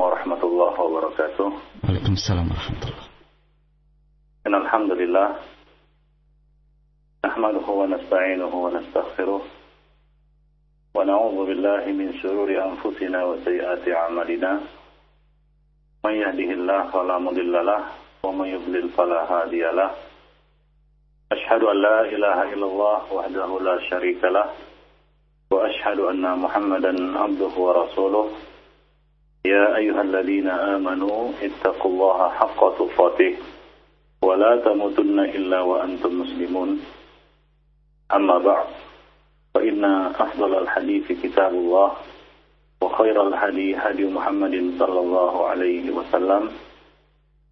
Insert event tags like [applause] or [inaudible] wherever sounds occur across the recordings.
ورحمة الله وبركاته. وعليكم السلام ورحمة الله. إن الحمد لله نحمده ونستعينه ونستغفره ونعوذ بالله من شرور أنفسنا وسيئات أعمالنا. من يهده الله فلا مضل له ومن يضلل فلا هادي له. أشهد أن لا إله إلا الله وحده لا شريك له وأشهد أن محمدا عبده ورسوله. يا أيها الذين آمنوا اتقوا الله حق تقاته ولا تموتن إلا وأنتم مسلمون. أما بعد فإن أفضل الحديث كتاب الله وخير الهدي هدي محمد صلى الله عليه وسلم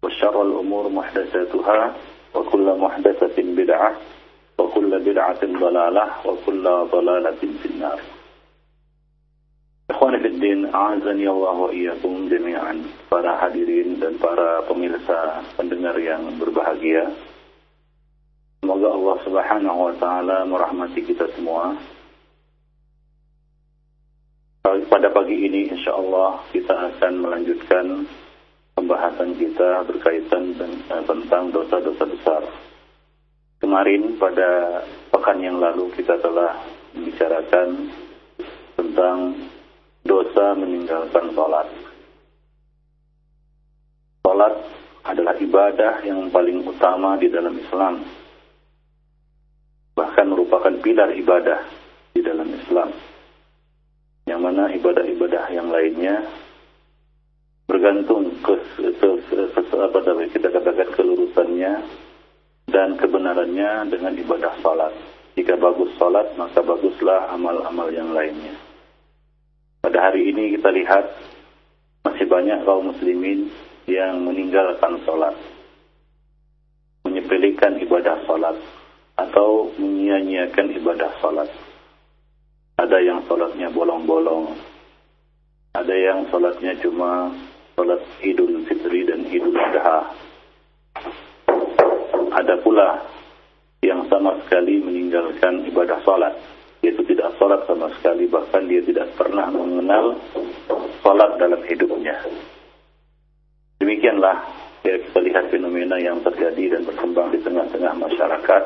وشر الأمور محدثاتها وكل محدثة بدعة وكل بدعة ضلالة وكل ضلالة في النار. Ikhwan A'azani Allah wa iyyakum jami'an. Para hadirin dan para pemirsa pendengar yang berbahagia. Semoga Allah subhanahu wa ta'ala merahmati kita semua. Pada pagi ini insya Allah kita akan melanjutkan pembahasan kita berkaitan dengan, tentang dosa-dosa besar. Kemarin pada pekan yang lalu kita telah membicarakan tentang dosa meninggalkan sholat. Sholat adalah ibadah yang paling utama di dalam Islam. Bahkan merupakan pilar ibadah di dalam Islam. Yang mana ibadah-ibadah yang lainnya bergantung ke, ke, ke, apa kita katakan kelurusannya dan kebenarannya dengan ibadah sholat. Jika bagus sholat, maka baguslah amal-amal yang lainnya. Pada hari ini kita lihat masih banyak kaum muslimin yang meninggalkan sholat. Menyepelekan ibadah sholat. Atau menyia-nyiakan ibadah sholat. Ada yang sholatnya bolong-bolong. Ada yang sholatnya cuma sholat idul fitri dan idul adha. Ada pula yang sama sekali meninggalkan ibadah sholat yaitu tidak sholat sama sekali. Bahkan dia tidak pernah mengenal sholat dalam hidupnya. Demikianlah ya kita lihat fenomena yang terjadi dan berkembang di tengah-tengah masyarakat.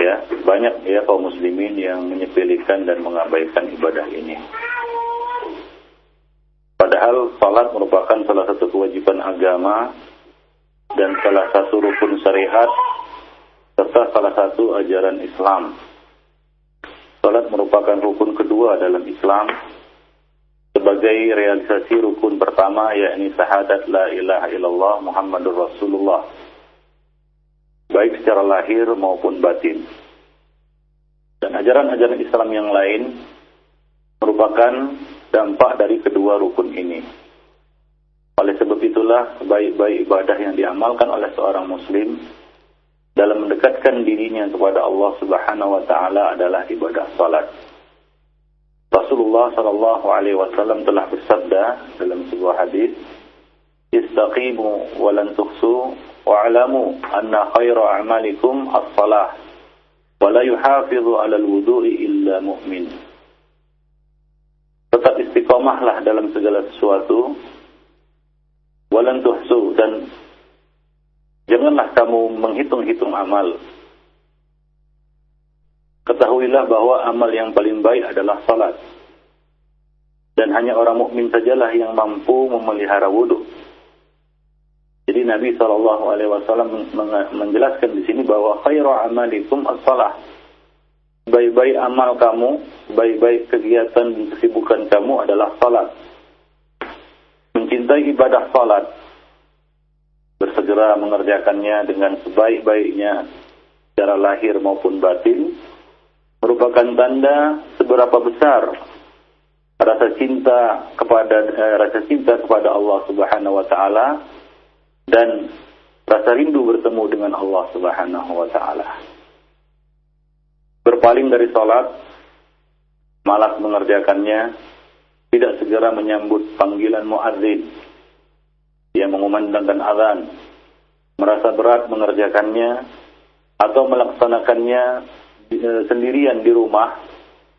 Ya banyak ya kaum muslimin yang menyepelekan dan mengabaikan ibadah ini. Padahal sholat merupakan salah satu kewajiban agama dan salah satu rukun syariat serta salah satu ajaran Islam Salat merupakan rukun kedua dalam Islam sebagai realisasi rukun pertama yakni syahadat la ilaha illallah Muhammadur Rasulullah baik secara lahir maupun batin. Dan ajaran-ajaran Islam yang lain merupakan dampak dari kedua rukun ini. Oleh sebab itulah baik-baik ibadah yang diamalkan oleh seorang muslim dalam mendekatkan dirinya kepada Allah Subhanahu wa taala adalah ibadah salat. Rasulullah sallallahu alaihi wasallam telah bersabda dalam sebuah hadis, "Istaqimu wa lan tuhsu wa alamu anna khaira a'malikum as-salah wa la yuhafizu 'ala al-wudu'i illa mu'min." Tetap istiqomahlah dalam segala sesuatu. Walan tuhsu dan Janganlah kamu menghitung-hitung amal. Ketahuilah bahwa amal yang paling baik adalah salat. Dan hanya orang mukmin sajalah yang mampu memelihara wudhu. Jadi Nabi Wasallam menjelaskan di sini bahwa khairu amalikum as-salah. Baik-baik amal kamu, baik-baik kegiatan dan kesibukan kamu adalah salat. Mencintai ibadah salat, bersegera mengerjakannya dengan sebaik-baiknya secara lahir maupun batin merupakan tanda seberapa besar rasa cinta kepada eh, rasa cinta kepada Allah Subhanahu wa taala dan rasa rindu bertemu dengan Allah Subhanahu wa taala. Berpaling dari salat, malas mengerjakannya, tidak segera menyambut panggilan muadzin yang mengumandangkan azan, merasa berat mengerjakannya atau melaksanakannya sendirian di rumah,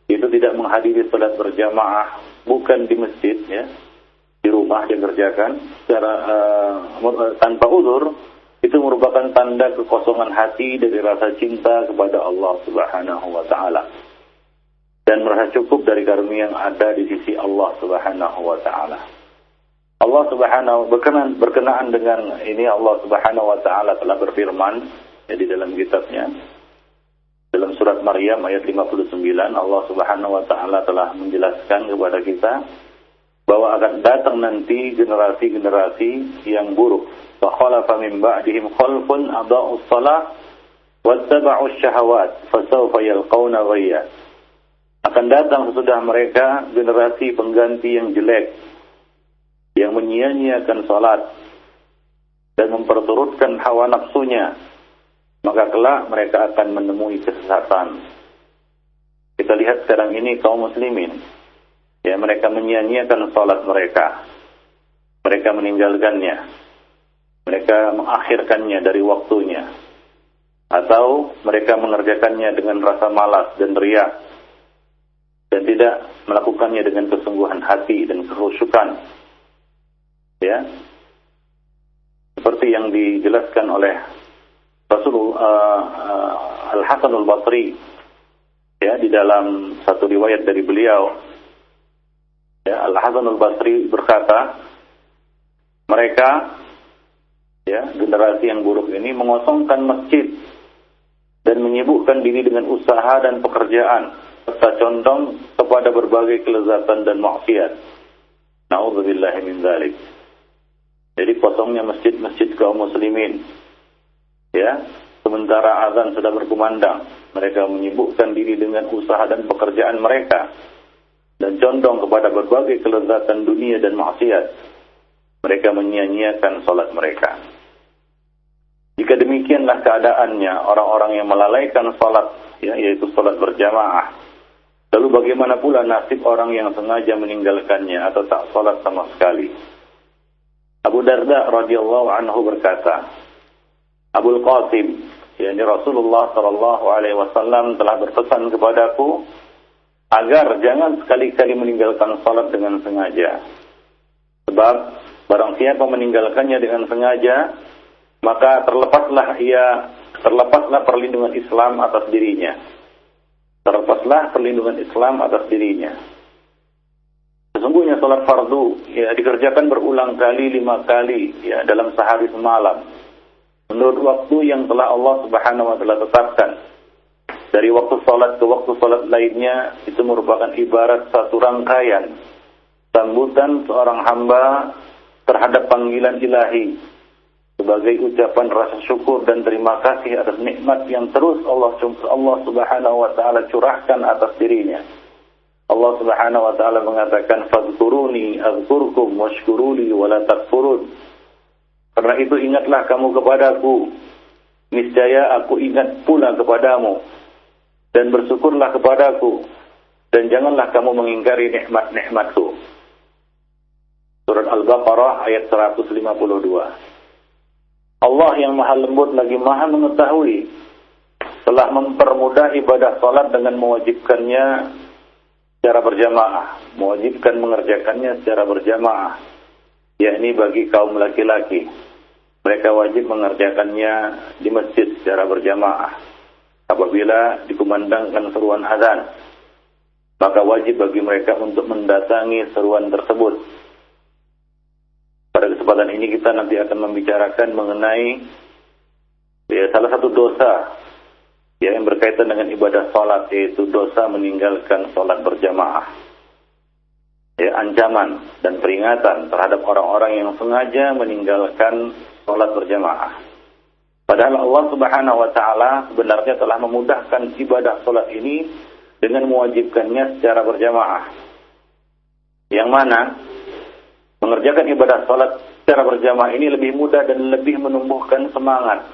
itu tidak menghadiri salat berjamaah, bukan di masjid ya. di rumah dia kerjakan secara uh, tanpa uzur itu merupakan tanda kekosongan hati dari rasa cinta kepada Allah Subhanahu wa taala dan merasa cukup dari karunia yang ada di sisi Allah Subhanahu wa taala. Allah Subhanahu berkenan berkenaan dengan ini Allah Subhanahu wa taala telah berfirman ya, di dalam kitabnya. Dalam surat Maryam ayat 59 Allah Subhanahu wa taala telah menjelaskan kepada kita bahwa akan datang nanti generasi-generasi yang buruk. Wa khalafa min ba'dihim khalfun adaa'us shalah wattaba'us syahawat fasawfa yalqawna ghayya. Akan datang sesudah mereka generasi pengganti yang jelek yang menyia-nyiakan salat dan memperturutkan hawa nafsunya maka kelak mereka akan menemui kesesatan. Kita lihat sekarang ini kaum muslimin. Ya mereka menyia-nyiakan salat mereka. Mereka meninggalkannya. Mereka mengakhirkannya dari waktunya. Atau mereka mengerjakannya dengan rasa malas dan riak. Dan tidak melakukannya dengan kesungguhan hati dan kehusukan. Ya. Seperti yang dijelaskan oleh Rasulullah uh, uh, Al-Hasan Al-Basri ya di dalam satu riwayat dari beliau ya Al-Hasan Al-Basri berkata mereka ya generasi yang buruk ini mengosongkan masjid dan menyibukkan diri dengan usaha dan pekerjaan serta condong kepada berbagai kelezatan dan maksiat. Nauzubillah min dzalik. Jadi kosongnya masjid-masjid kaum muslimin. Ya, sementara azan sudah berkumandang, mereka menyibukkan diri dengan usaha dan pekerjaan mereka dan condong kepada berbagai kelezatan dunia dan maksiat. Mereka menyia-nyiakan salat mereka. Jika demikianlah keadaannya orang-orang yang melalaikan salat ya, yaitu salat berjamaah Lalu bagaimana pula nasib orang yang sengaja meninggalkannya atau tak sholat sama sekali? Abu Darda radhiyallahu anhu berkata, Abu Qasim, yakni Rasulullah sallallahu alaihi wasallam telah berpesan kepadaku agar jangan sekali-kali meninggalkan sholat dengan sengaja. Sebab barang siapa meninggalkannya dengan sengaja, maka terlepaslah ia terlepaslah perlindungan Islam atas dirinya terlepaslah perlindungan Islam atas dirinya. Sesungguhnya sholat fardu ya dikerjakan berulang kali lima kali ya dalam sehari semalam. Menurut waktu yang telah Allah Subhanahu wa taala tetapkan. Dari waktu sholat ke waktu sholat lainnya itu merupakan ibarat satu rangkaian sambutan seorang hamba terhadap panggilan ilahi sebagai ucapan rasa syukur dan terima kasih atas nikmat yang terus Allah Allah Subhanahu wa taala curahkan atas dirinya. Allah Subhanahu wa taala mengatakan fadhkuruni azkurkum washkuruli wa la takfurun. Karena itu ingatlah kamu kepadaku, niscaya aku ingat pula kepadamu dan bersyukurlah kepadaku dan janganlah kamu mengingkari nikmat-nikmatku. Surat Al-Baqarah ayat 152. Allah yang maha lembut lagi maha mengetahui telah mempermudah ibadah salat dengan mewajibkannya secara berjamaah, mewajibkan mengerjakannya secara berjamaah, yakni bagi kaum laki-laki. Mereka wajib mengerjakannya di masjid secara berjamaah. Apabila dikumandangkan seruan azan, maka wajib bagi mereka untuk mendatangi seruan tersebut pada kesempatan ini kita nanti akan membicarakan mengenai ya, salah satu dosa ya, yang berkaitan dengan ibadah sholat yaitu dosa meninggalkan sholat berjamaah. Ya, ancaman dan peringatan terhadap orang-orang yang sengaja meninggalkan sholat berjamaah. Padahal Allah Subhanahu wa taala sebenarnya telah memudahkan ibadah sholat ini dengan mewajibkannya secara berjamaah. Yang mana mengerjakan ibadah salat secara berjamaah ini lebih mudah dan lebih menumbuhkan semangat.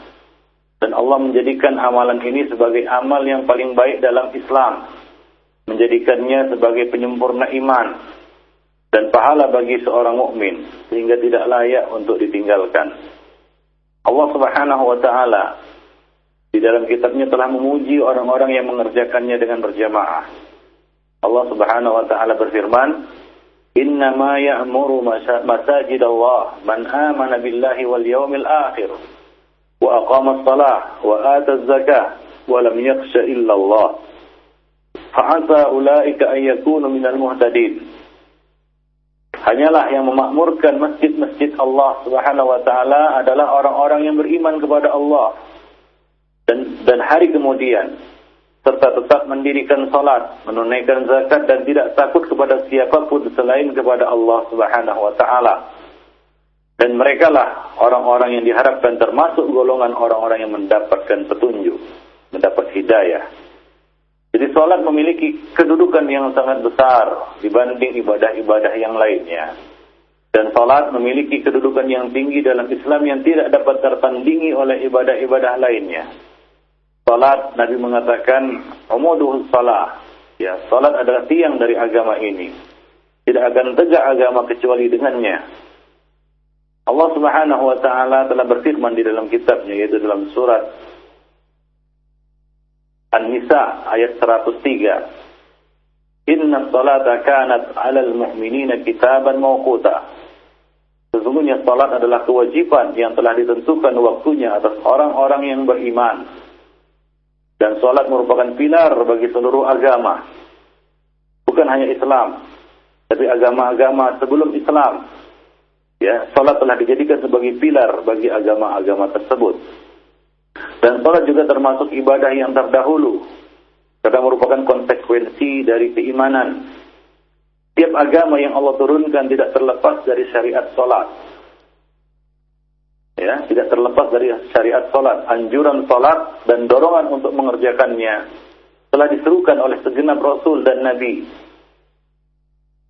Dan Allah menjadikan amalan ini sebagai amal yang paling baik dalam Islam. Menjadikannya sebagai penyempurna iman dan pahala bagi seorang mukmin sehingga tidak layak untuk ditinggalkan. Allah Subhanahu wa taala di dalam kitabnya telah memuji orang-orang yang mengerjakannya dengan berjamaah. Allah Subhanahu wa taala berfirman, Innama ya'muru masajid Allah man amana billahi wal yawmil akhir wa ata az-zakah wa lam yakhsha illa Allah. Fa'asa ulaika an yakunu minal muhtadin. Hanyalah yang memakmurkan masjid-masjid Allah Subhanahu wa taala adalah orang-orang yang beriman kepada Allah dan dan hari kemudian serta tetap mendirikan salat, menunaikan zakat dan tidak takut kepada siapa pun selain kepada Allah Subhanahu wa taala. Dan mereka lah orang-orang yang diharapkan termasuk golongan orang-orang yang mendapatkan petunjuk, mendapat hidayah. Jadi salat memiliki kedudukan yang sangat besar dibanding ibadah-ibadah yang lainnya. Dan salat memiliki kedudukan yang tinggi dalam Islam yang tidak dapat tertandingi oleh ibadah-ibadah lainnya. Salat Nabi mengatakan umuduhus salah. Ya, salat adalah tiang dari agama ini. Tidak akan tegak agama kecuali dengannya. Allah Subhanahu wa taala telah berfirman di dalam kitabnya yaitu dalam surat An-Nisa ayat 103. Inna salata kanat 'alal mu'minina kitaban mawquta. Sesungguhnya salat adalah kewajiban yang telah ditentukan waktunya atas orang-orang yang beriman. Dan sholat merupakan pilar bagi seluruh agama. Bukan hanya Islam, tapi agama-agama sebelum Islam. Ya, sholat telah dijadikan sebagai pilar bagi agama-agama tersebut. Dan sholat juga termasuk ibadah yang terdahulu. Karena merupakan konsekuensi dari keimanan. Tiap agama yang Allah turunkan tidak terlepas dari syariat sholat ya tidak terlepas dari syariat salat anjuran salat dan dorongan untuk mengerjakannya telah diserukan oleh segenap rasul dan nabi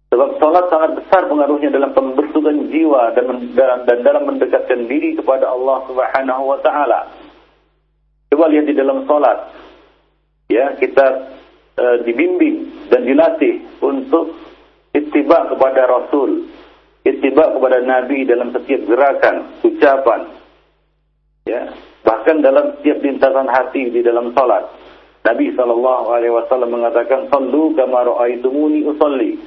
sebab salat sangat besar pengaruhnya dalam pembentukan jiwa dan dan dalam mendekatkan diri kepada Allah Subhanahu wa taala coba lihat di dalam salat ya kita e, dibimbing dan dilatih untuk ittiba kepada rasul ittiba kepada Nabi dalam setiap gerakan, ucapan, ya, bahkan dalam setiap lintasan hati di dalam salat. Nabi Shallallahu Alaihi Wasallam mengatakan, "Sallu kama ra'aitumuni usolli."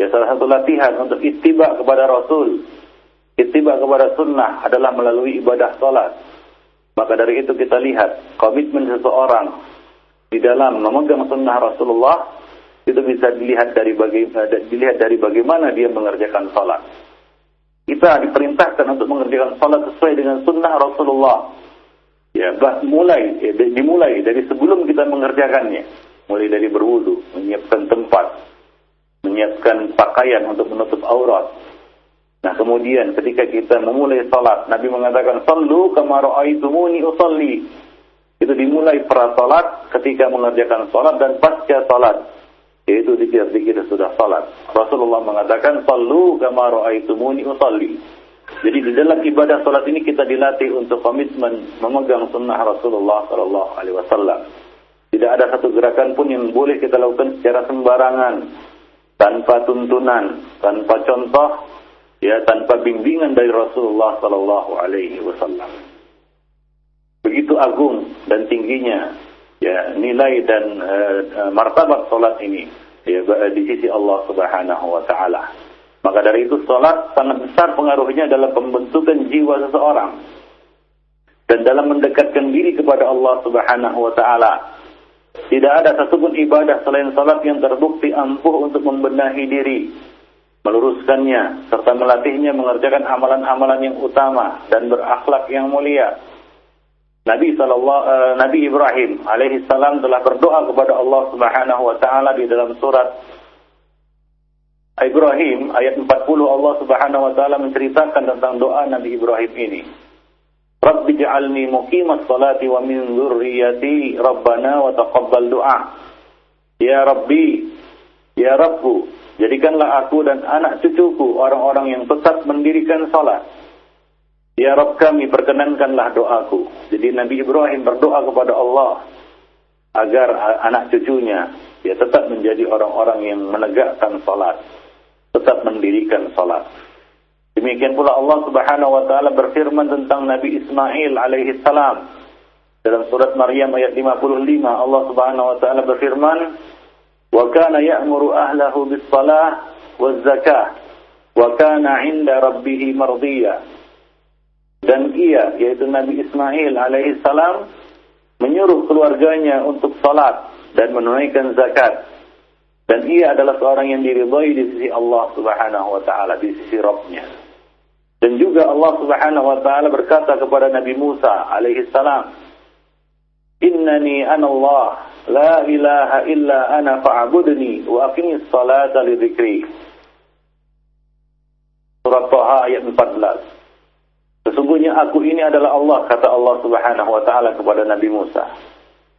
Ya salah satu latihan untuk ittiba kepada Rasul, ittiba kepada sunnah adalah melalui ibadah salat. Maka dari itu kita lihat komitmen seseorang di dalam memegang sunnah Rasulullah itu bisa dilihat dari bagaimana dilihat dari bagaimana dia mengerjakan salat. Kita diperintahkan untuk mengerjakan salat sesuai dengan sunnah Rasulullah. Ya, bah, mulai ya, dimulai dari sebelum kita mengerjakannya, mulai dari berwudu, menyiapkan tempat, menyiapkan pakaian untuk menutup aurat. Nah, kemudian ketika kita memulai salat, Nabi mengatakan, "Shallu kama ra'aitumuni usalli." Itu dimulai pra salat ketika mengerjakan salat dan pasca salat yaitu dikir-dikir sudah salat. Rasulullah mengatakan, "Sallu kama ra'aitumuni usalli." Jadi di dalam ibadah salat ini kita dilatih untuk komitmen memegang sunnah Rasulullah sallallahu alaihi wasallam. Tidak ada satu gerakan pun yang boleh kita lakukan secara sembarangan, tanpa tuntunan, tanpa contoh, ya tanpa bimbingan dari Rasulullah sallallahu alaihi wasallam. Begitu agung dan tingginya ya nilai dan uh, martabat salat ini ya di sisi Allah Subhanahu wa taala. Maka dari itu salat sangat besar pengaruhnya dalam pembentukan jiwa seseorang dan dalam mendekatkan diri kepada Allah Subhanahu wa taala. Tidak ada satupun ibadah selain salat yang terbukti ampuh untuk membenahi diri, meluruskannya serta melatihnya mengerjakan amalan-amalan yang utama dan berakhlak yang mulia Nabi sallallahu uh, Nabi Ibrahim alaihi salam telah berdoa kepada Allah Subhanahu wa taala di dalam surat Ibrahim ayat 40 Allah Subhanahu wa taala menceritakan tentang doa Nabi Ibrahim ini. Rabbi ja'alni muqimas salati wa min dzurriyyati rabbana wa taqabbal du'a. Ya Rabbi, ya Rabbu, jadikanlah aku dan anak cucuku orang-orang yang tetap mendirikan salat Ya Rabb kami perkenankanlah doaku. Jadi Nabi Ibrahim berdoa kepada Allah agar anak cucunya ya tetap menjadi orang-orang yang menegakkan salat, tetap mendirikan salat. Demikian pula Allah Subhanahu wa taala berfirman tentang Nabi Ismail alaihi salam. Dalam surat Maryam ayat 55 Allah Subhanahu wa taala berfirman, "Wa kana ya'muru ahlahu bis-salah waz-zakah wa kana 'inda rabbih mardiya." Dan ia yaitu Nabi Ismail alaihi salam menyuruh keluarganya untuk salat dan menunaikan zakat. Dan ia adalah seorang yang diridhai di sisi Allah Subhanahu wa taala, di sisi Rabbnya. nya dan juga Allah Subhanahu wa taala berkata kepada Nabi Musa alaihi salam Innani ana Allah la ilaha illa ana fa'budni wa aqimis salata li dzikri Surat Taha ayat 14 Sesungguhnya aku ini adalah Allah kata Allah Subhanahu wa taala kepada Nabi Musa.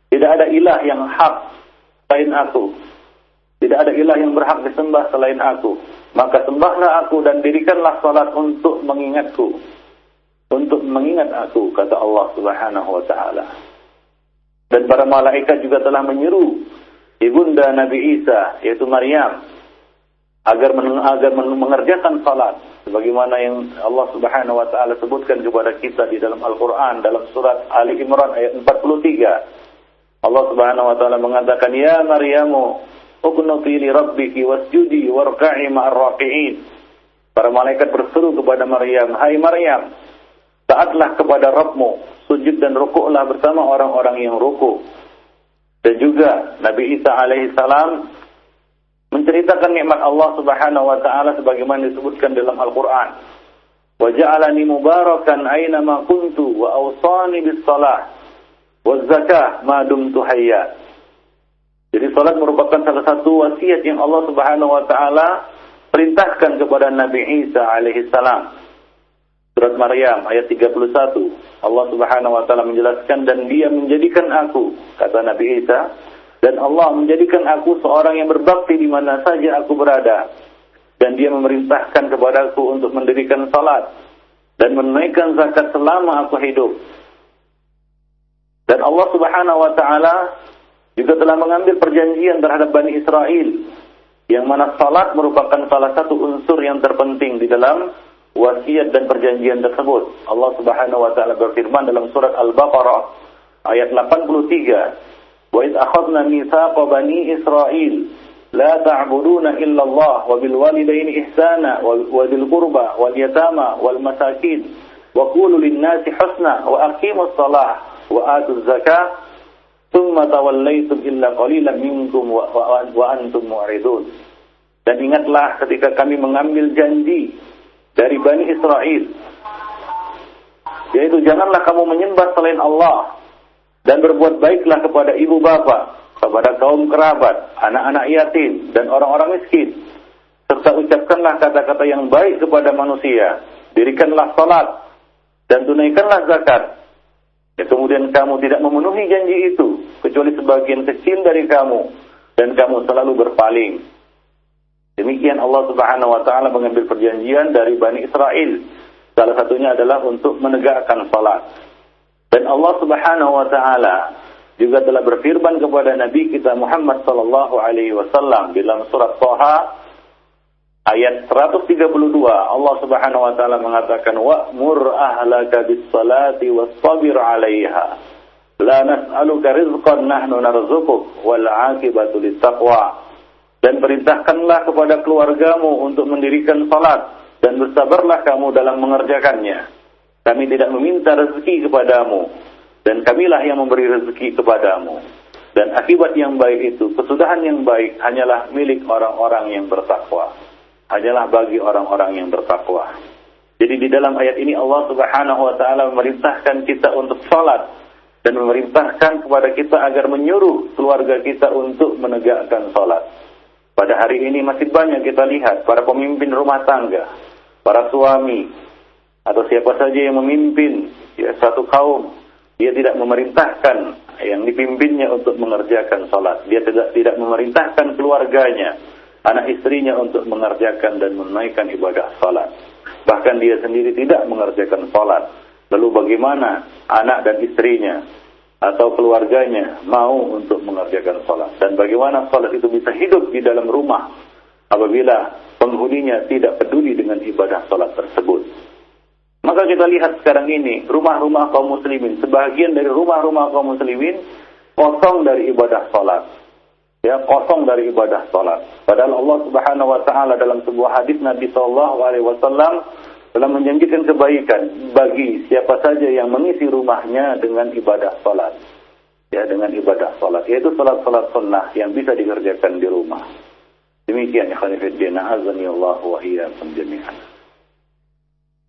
Tidak ada ilah yang hak selain aku. Tidak ada ilah yang berhak disembah selain aku. Maka sembahlah aku dan dirikanlah salat untuk mengingatku. Untuk mengingat aku, kata Allah subhanahu wa ta'ala. Dan para malaikat juga telah menyeru ibunda Nabi Isa, yaitu Maryam, agar men agar men mengerjakan salat sebagaimana yang Allah Subhanahu wa taala sebutkan kepada kita di dalam Al-Qur'an dalam surat Ali Imran ayat 43 Allah Subhanahu wa taala mengatakan ya Maryamu Uqnuti li rabbiki wasjudi warka'i ma'ar. Para malaikat berseru kepada Maryam, "Hai Maryam, taatlah kepada Rabbmu, sujud dan rukuklah bersama orang-orang yang rukuk." Dan juga Nabi Isa alaihi salam menceritakan nikmat Allah Subhanahu wa taala sebagaimana disebutkan dalam Al-Qur'an. Wa ja'alani mubarakan aina ma kuntu wa awsani bis salah waz zakah ma dumtu hayya. Jadi salat merupakan salah satu wasiat yang Allah Subhanahu wa taala perintahkan kepada Nabi Isa alaihi salam. Surat Maryam ayat 31. Allah Subhanahu wa taala menjelaskan dan dia menjadikan aku kata Nabi Isa dan Allah menjadikan aku seorang yang berbakti di mana saja aku berada dan dia memerintahkan kepadaku untuk mendirikan salat dan menunaikan zakat selama aku hidup. Dan Allah Subhanahu wa taala juga telah mengambil perjanjian terhadap Bani Israel yang mana salat merupakan salah satu unsur yang terpenting di dalam wasiat dan perjanjian tersebut. Allah Subhanahu wa taala berfirman dalam surat Al-Baqarah ayat 83, "Wa id akhadna mitsaqa bani Israil la ta'buduna illa Allah wa bil walidayni ihsana wa bil qurba wal yatama wal masakin wa qulu Tawallaitum illa qalilan minkum wa, wa, wa antum mu'ridun. Dan ingatlah ketika kami mengambil janji dari Bani Israel. Yaitu janganlah kamu menyembah selain Allah. Dan berbuat baiklah kepada ibu bapa, kepada kaum kerabat, anak-anak yatim, dan orang-orang miskin. Serta ucapkanlah kata-kata yang baik kepada manusia. Dirikanlah salat dan tunaikanlah zakat Ya, kemudian kamu tidak memenuhi janji itu, kecuali sebagian kecil dari kamu, dan kamu selalu berpaling. Demikian Allah Subhanahu wa taala mengambil perjanjian dari Bani Israel. Salah satunya adalah untuk menegakkan salat. Dan Allah Subhanahu wa taala juga telah berfirman kepada Nabi kita Muhammad sallallahu alaihi wasallam dalam surat Thaha ayat 132 Allah Subhanahu wa taala mengatakan wa'mur ahlaka bis salati wasbir 'alaiha la nas'aluka rizqan nahnu narzuquk wal 'aqibatu dan perintahkanlah kepada keluargamu untuk mendirikan salat dan bersabarlah kamu dalam mengerjakannya. Kami tidak meminta rezeki kepadamu dan kamilah yang memberi rezeki kepadamu. Dan akibat yang baik itu kesudahan yang baik hanyalah milik orang-orang yang bertakwa. Hanyalah bagi orang-orang yang bertakwa. Jadi di dalam ayat ini Allah Subhanahu wa taala memerintahkan kita untuk salat dan memerintahkan kepada kita agar menyuruh keluarga kita untuk menegakkan salat. Pada hari ini masih banyak kita lihat para pemimpin rumah tangga, para suami atau siapa saja yang memimpin ya, satu kaum, dia tidak memerintahkan yang dipimpinnya untuk mengerjakan salat. Dia tidak tidak memerintahkan keluarganya anak istrinya untuk mengerjakan dan menunaikan ibadah salat. Bahkan dia sendiri tidak mengerjakan salat. Lalu bagaimana anak dan istrinya atau keluarganya mau untuk mengerjakan salat? Dan bagaimana salat itu bisa hidup di dalam rumah apabila penghuninya tidak peduli dengan ibadah salat tersebut? Maka kita lihat sekarang ini rumah-rumah kaum muslimin, sebagian dari rumah-rumah kaum muslimin kosong dari ibadah salat ya kosong dari ibadah salat. Padahal Allah Subhanahu wa taala dalam sebuah hadis Nabi sallallahu alaihi wasallam telah menjanjikan kebaikan bagi siapa saja yang mengisi rumahnya dengan ibadah salat. Ya, dengan ibadah salat, yaitu salat-salat sunnah yang bisa dikerjakan di rumah. Demikian ya khonifuddin, azani Allah wa jami'an.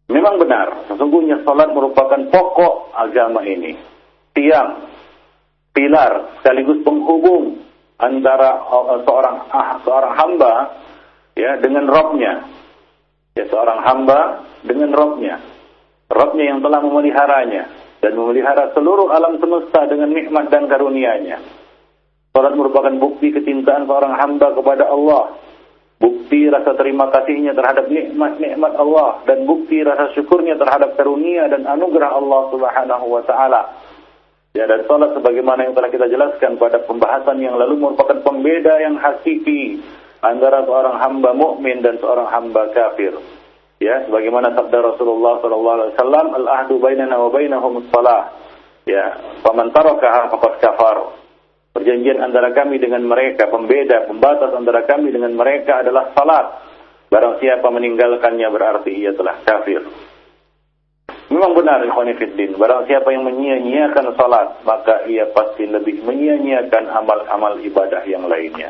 Memang benar, sesungguhnya salat merupakan pokok agama ini. Tiang, pilar, sekaligus penghubung antara uh, seorang ah, seorang hamba ya dengan Robnya. Ya seorang hamba dengan Robnya. Robnya yang telah memeliharanya dan memelihara seluruh alam semesta dengan nikmat dan karunia-Nya. Salat merupakan bukti kecintaan seorang hamba kepada Allah, bukti rasa terima kasihnya terhadap nikmat-nikmat Allah dan bukti rasa syukurnya terhadap karunia dan anugerah Allah Subhanahu wa taala. Ya dan salat sebagaimana yang telah kita jelaskan pada pembahasan yang lalu merupakan pembeda yang hakiki antara seorang hamba mukmin dan seorang hamba kafir. Ya sebagaimana sabda Rasulullah sallallahu alaihi wasallam al-ahdu bainana wa bainahum shalah ya faman tarakaha faqad kafar. Perjanjian antara kami dengan mereka pembeda pembatas antara kami dengan mereka adalah salat. Barang siapa meninggalkannya berarti ia telah kafir. Memang benar ikhwani fiddin, barang siapa yang menyia-nyiakan salat, maka ia pasti lebih menyia-nyiakan amal-amal ibadah yang lainnya.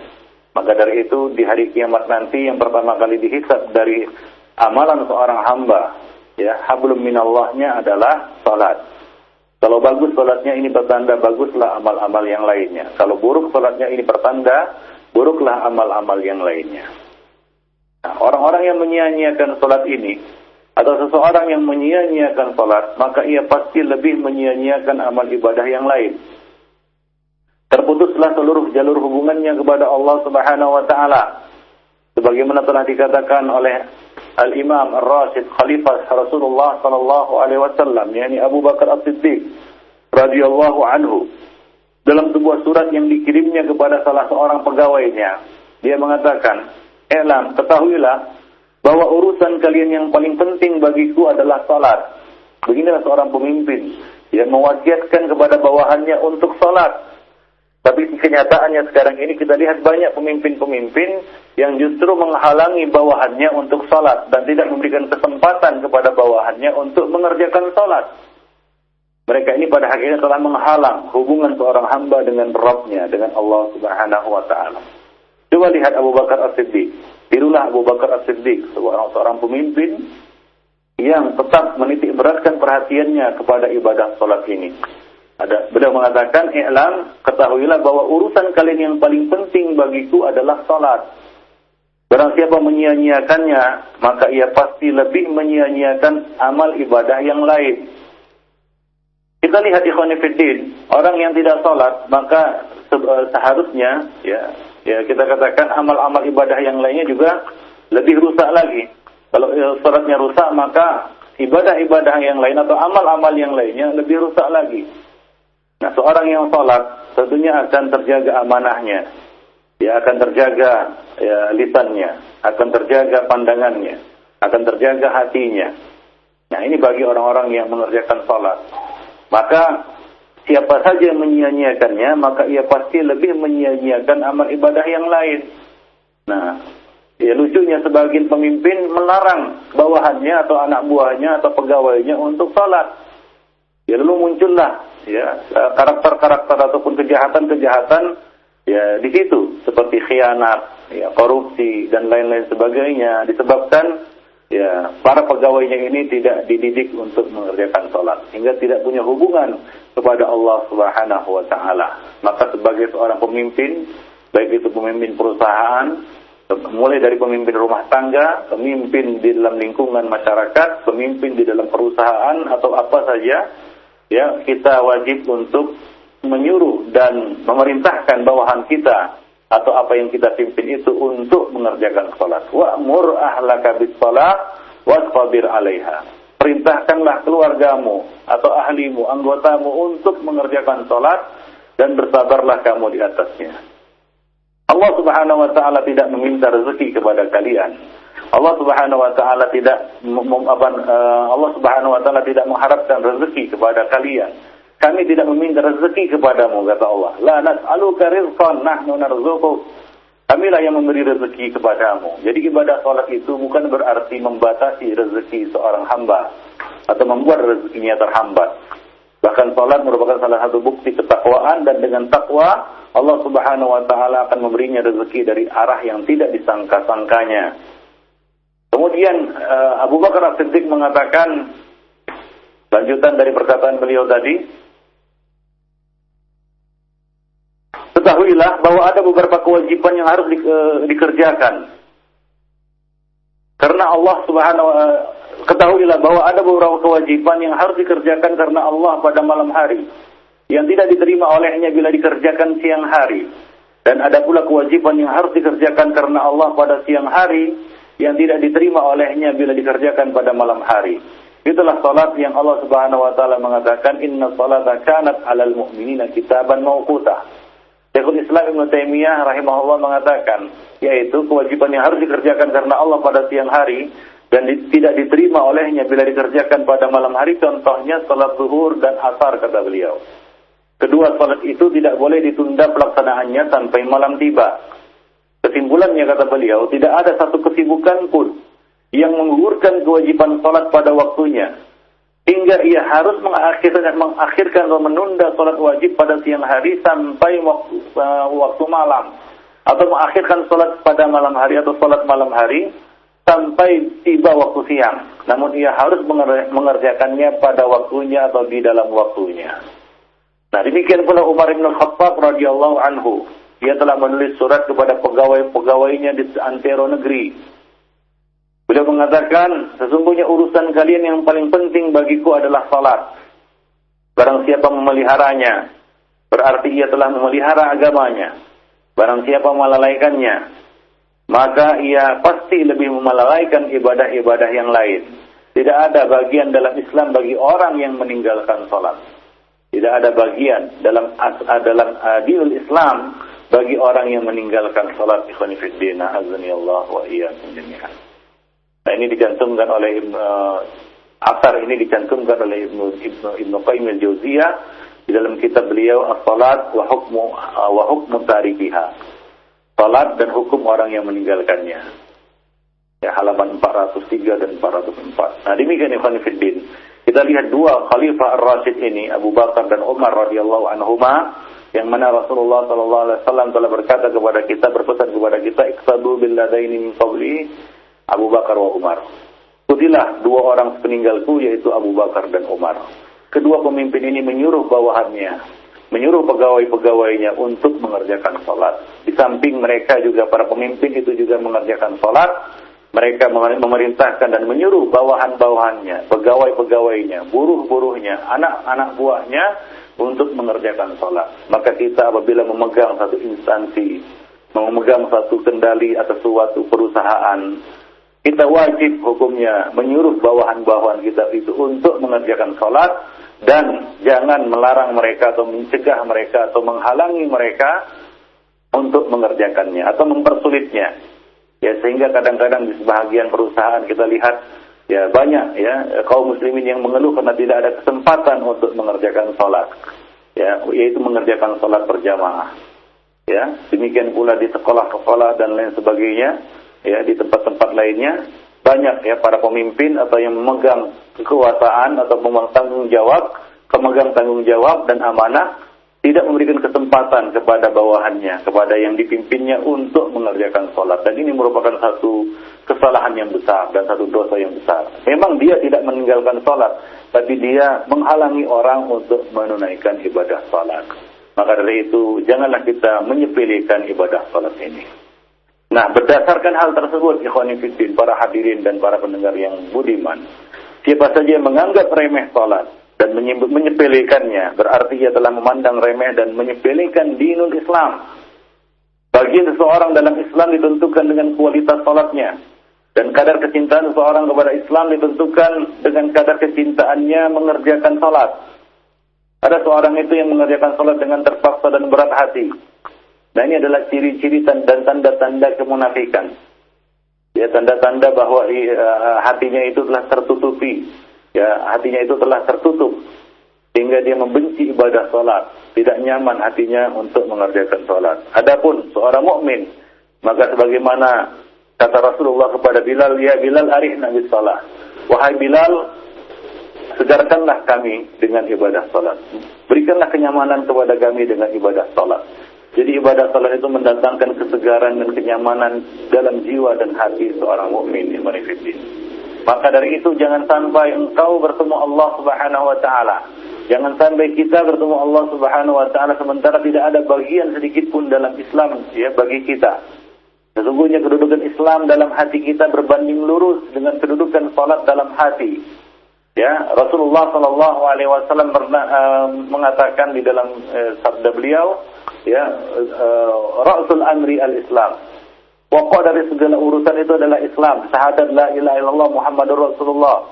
Maka dari itu di hari kiamat nanti yang pertama kali dihisab dari amalan seorang hamba ya hablum minallahnya adalah salat. Kalau bagus salatnya ini pertanda baguslah amal-amal yang lainnya. Kalau buruk salatnya ini pertanda buruklah amal-amal yang lainnya. Nah, orang-orang yang menyia-nyiakan salat ini atau seseorang yang menyia-nyiakan salat, maka ia pasti lebih menyia-nyiakan amal ibadah yang lain. Terputuslah seluruh jalur hubungannya kepada Allah Subhanahu wa taala. Sebagaimana telah dikatakan oleh Al-Imam Ar-Rasyid Khalifah Rasulullah sallallahu alaihi wasallam yakni Abu Bakar As-Siddiq radhiyallahu anhu. Dalam sebuah surat yang dikirimnya kepada salah seorang pegawainya dia mengatakan elam ketahuilah bahwa urusan kalian yang paling penting bagiku adalah salat. Beginilah seorang pemimpin yang mewasiatkan kepada bawahannya untuk salat tapi kenyataannya sekarang ini kita lihat banyak pemimpin-pemimpin yang justru menghalangi bawahannya untuk sholat dan tidak memberikan kesempatan kepada bawahannya untuk mengerjakan sholat. Mereka ini pada akhirnya telah menghalang hubungan seorang hamba dengan Rabbnya, dengan Allah Subhanahu wa taala. Coba lihat Abu Bakar As-Siddiq. Tirulah Abu Bakar As-Siddiq, seorang seorang pemimpin yang tetap menitik beratkan perhatiannya kepada ibadah sholat ini. Ada beliau mengatakan, "I'lam, ketahuilah bahwa urusan kalian yang paling penting bagiku adalah salat. Barang siapa menyia-nyiakannya, maka ia pasti lebih menyia-nyiakan amal ibadah yang lain." Kita lihat ikhwan orang yang tidak salat, maka eh, seharusnya ya, ya kita katakan amal-amal ibadah yang lainnya juga lebih rusak lagi. Kalau eh, salatnya rusak, maka ibadah-ibadah yang lain atau amal-amal yang lainnya lebih rusak lagi. Nah, seorang yang sholat tentunya akan terjaga amanahnya. Ya akan terjaga ya, lisannya, akan terjaga pandangannya, akan terjaga hatinya. Nah, ini bagi orang-orang yang mengerjakan sholat. Maka siapa saja yang menyia-nyiakannya, maka ia pasti lebih menyia-nyiakan amal ibadah yang lain. Nah, ya lucunya sebagian pemimpin melarang bawahannya atau anak buahnya atau pegawainya untuk sholat. Ya lalu muncullah ya karakter-karakter ataupun kejahatan-kejahatan ya di situ. Seperti khianat, ya korupsi dan lain-lain sebagainya. Disebabkan ya para pegawainya ini tidak dididik untuk mengerjakan sholat. Hingga tidak punya hubungan kepada Allah Subhanahu wa taala. Maka sebagai seorang pemimpin, baik itu pemimpin perusahaan, mulai dari pemimpin rumah tangga, pemimpin di dalam lingkungan masyarakat, pemimpin di dalam perusahaan atau apa saja, ya kita wajib untuk menyuruh dan memerintahkan bawahan kita atau apa yang kita pimpin itu untuk mengerjakan salat. Wa'mur ahlaka bis salat wasfabir 'alaiha. Perintahkanlah keluargamu atau ahlimu, anggotamu untuk mengerjakan salat dan bersabarlah kamu di atasnya. Allah Subhanahu wa taala tidak meminta rezeki kepada kalian, Allah Subhanahu wa taala tidak apa, uh, Allah Subhanahu wa taala tidak mengharapkan rezeki kepada kalian. kami tidak meminta rezeki kepadamu kata Allah. La nas'aluka rizqan nahnu narzuquk. Kamilah yang memberi rezeki kepadamu. Jadi ibadah salat itu bukan berarti membatasi rezeki seorang hamba atau membuat rezekinya terhambat. Bahkan salat merupakan salah satu bukti ketakwaan dan dengan takwa Allah Subhanahu wa taala akan memberinya rezeki dari arah yang tidak disangka-sangkanya. Kemudian eh, Abu Bakar As-Siddiq mengatakan lanjutan dari perkataan beliau tadi, ketahuilah bahwa ada beberapa kewajiban yang harus di, uh, dikerjakan. Karena Allah Subhanahu wa ketahuilah bahwa ada beberapa kewajiban yang harus dikerjakan karena Allah pada malam hari yang tidak diterima olehnya bila dikerjakan siang hari. Dan ada pula kewajiban yang harus dikerjakan karena Allah pada siang hari yang tidak diterima olehnya bila dikerjakan pada malam hari. Itulah salat yang Allah Subhanahu wa taala mengatakan inna salata kanat 'alal mu'minina kitaban mawqutah. Syekhul Islam Ibn Taimiyah rahimahullah mengatakan, yaitu kewajiban yang harus dikerjakan karena Allah pada siang hari dan di, tidak diterima olehnya bila dikerjakan pada malam hari, contohnya salat zuhur dan asar kata beliau. Kedua salat itu tidak boleh ditunda pelaksanaannya sampai malam tiba. Kesimpulannya kata beliau, tidak ada satu kesibukan pun yang menggugurkan kewajiban salat pada waktunya hingga ia harus mengakhirkan mengakhirkan atau menunda sholat wajib pada siang hari sampai waktu, uh, waktu malam atau mengakhirkan sholat pada malam hari atau sholat malam hari sampai tiba waktu siang. Namun ia harus mengerjakannya pada waktunya atau di dalam waktunya. Nah demikian pula Umar bin Khattab radhiyallahu anhu. Ia telah menulis surat kepada pegawai-pegawainya di antero negeri Beliau mengatakan, sesungguhnya urusan kalian yang paling penting bagiku adalah salat. Barang siapa memeliharanya, berarti ia telah memelihara agamanya. Barang siapa melalaikannya, maka ia pasti lebih melalaikan ibadah-ibadah yang lain. Tidak ada bagian dalam Islam bagi orang yang meninggalkan salat. Tidak ada bagian dalam dalam adil Islam bagi orang yang meninggalkan salat. Ikhwan fillah, azani Allah wa iyyakum. Nah ini dicantumkan oleh uh, Asar ini dicantumkan oleh Ibnu Ibnu Ibnu Qayyim al-Jauziyah di dalam kitab beliau As-Salat wa Hukmu uh, wa Hukmu Tarikiha. Salat dan hukum orang yang meninggalkannya. Ya, halaman 403 dan 404. Nah, demikian Ibn Fiddin. Kita lihat dua khalifah Ar-Rasyid ini, Abu Bakar dan Umar radhiyallahu anhuma, yang mana Rasulullah sallallahu alaihi wasallam telah berkata kepada kita, berpesan kepada kita, "Iqtadu bil ladaini min qabli Abu Bakar wa Umar. Ikutilah dua orang peninggalku yaitu Abu Bakar dan Umar. Kedua pemimpin ini menyuruh bawahannya, menyuruh pegawai-pegawainya untuk mengerjakan sholat. Di samping mereka juga para pemimpin itu juga mengerjakan sholat. Mereka memerintahkan dan menyuruh bawahan-bawahannya, pegawai-pegawainya, buruh-buruhnya, anak-anak buahnya untuk mengerjakan sholat. Maka kita apabila memegang satu instansi, memegang satu kendali atas suatu perusahaan, kita wajib hukumnya menyuruh bawahan-bawahan kita itu untuk mengerjakan sholat dan jangan melarang mereka atau mencegah mereka atau menghalangi mereka untuk mengerjakannya atau mempersulitnya. Ya sehingga kadang-kadang di sebagian perusahaan kita lihat ya banyak ya kaum muslimin yang mengeluh karena tidak ada kesempatan untuk mengerjakan sholat. Ya, yaitu mengerjakan sholat berjamaah. Ya, demikian pula di sekolah-sekolah dan lain sebagainya ya di tempat-tempat lainnya banyak ya para pemimpin atau yang memegang kekuasaan atau memegang tanggung jawab, pemegang tanggung jawab dan amanah tidak memberikan kesempatan kepada bawahannya, kepada yang dipimpinnya untuk mengerjakan sholat. Dan ini merupakan satu kesalahan yang besar dan satu dosa yang besar. Memang dia tidak meninggalkan sholat, tapi dia menghalangi orang untuk menunaikan ibadah sholat. Maka dari itu, janganlah kita menyepelekan ibadah sholat ini. Nah, berdasarkan hal tersebut, ikhwani fiddin, para hadirin dan para pendengar yang budiman, siapa saja yang menganggap remeh salat dan menyepelekannya, berarti ia telah memandang remeh dan menyepelekan dinul Islam. Bagi seseorang dalam Islam ditentukan dengan kualitas salatnya. Dan kadar kecintaan seseorang kepada Islam ditentukan dengan kadar kecintaannya mengerjakan salat. Ada seorang itu yang mengerjakan salat dengan terpaksa dan berat hati. Nah ini adalah ciri-ciri dan tanda-tanda kemunafikan. Ya tanda-tanda bahwa uh, hatinya itu telah tertutupi. Ya hatinya itu telah tertutup. sehingga dia membenci ibadah salat, tidak nyaman hatinya untuk mengerjakan salat. Adapun seorang mukmin, maka sebagaimana kata Rasulullah kepada Bilal, "Ya Bilal, arihna bis salat." Wahai Bilal, segarkanlah kami dengan ibadah salat. Berikanlah kenyamanan kepada kami dengan ibadah salat. Jadi ibadah salat itu mendatangkan kesegaran dan kenyamanan dalam jiwa dan hati seorang mukmin yang Maka dari itu jangan sampai engkau bertemu Allah Subhanahu wa taala Jangan sampai kita bertemu Allah Subhanahu wa taala sementara tidak ada bagian sedikit pun dalam Islam ya bagi kita. Sesungguhnya kedudukan Islam dalam hati kita berbanding lurus dengan kedudukan salat dalam hati. Ya, Rasulullah sallallahu alaihi wasallam pernah uh, mengatakan di dalam uh, sabda beliau, ya, uh, ra'sul amri al-Islam. Pokok dari segala urusan itu adalah Islam. Syahadat la ilaha illallah Muhammadur Rasulullah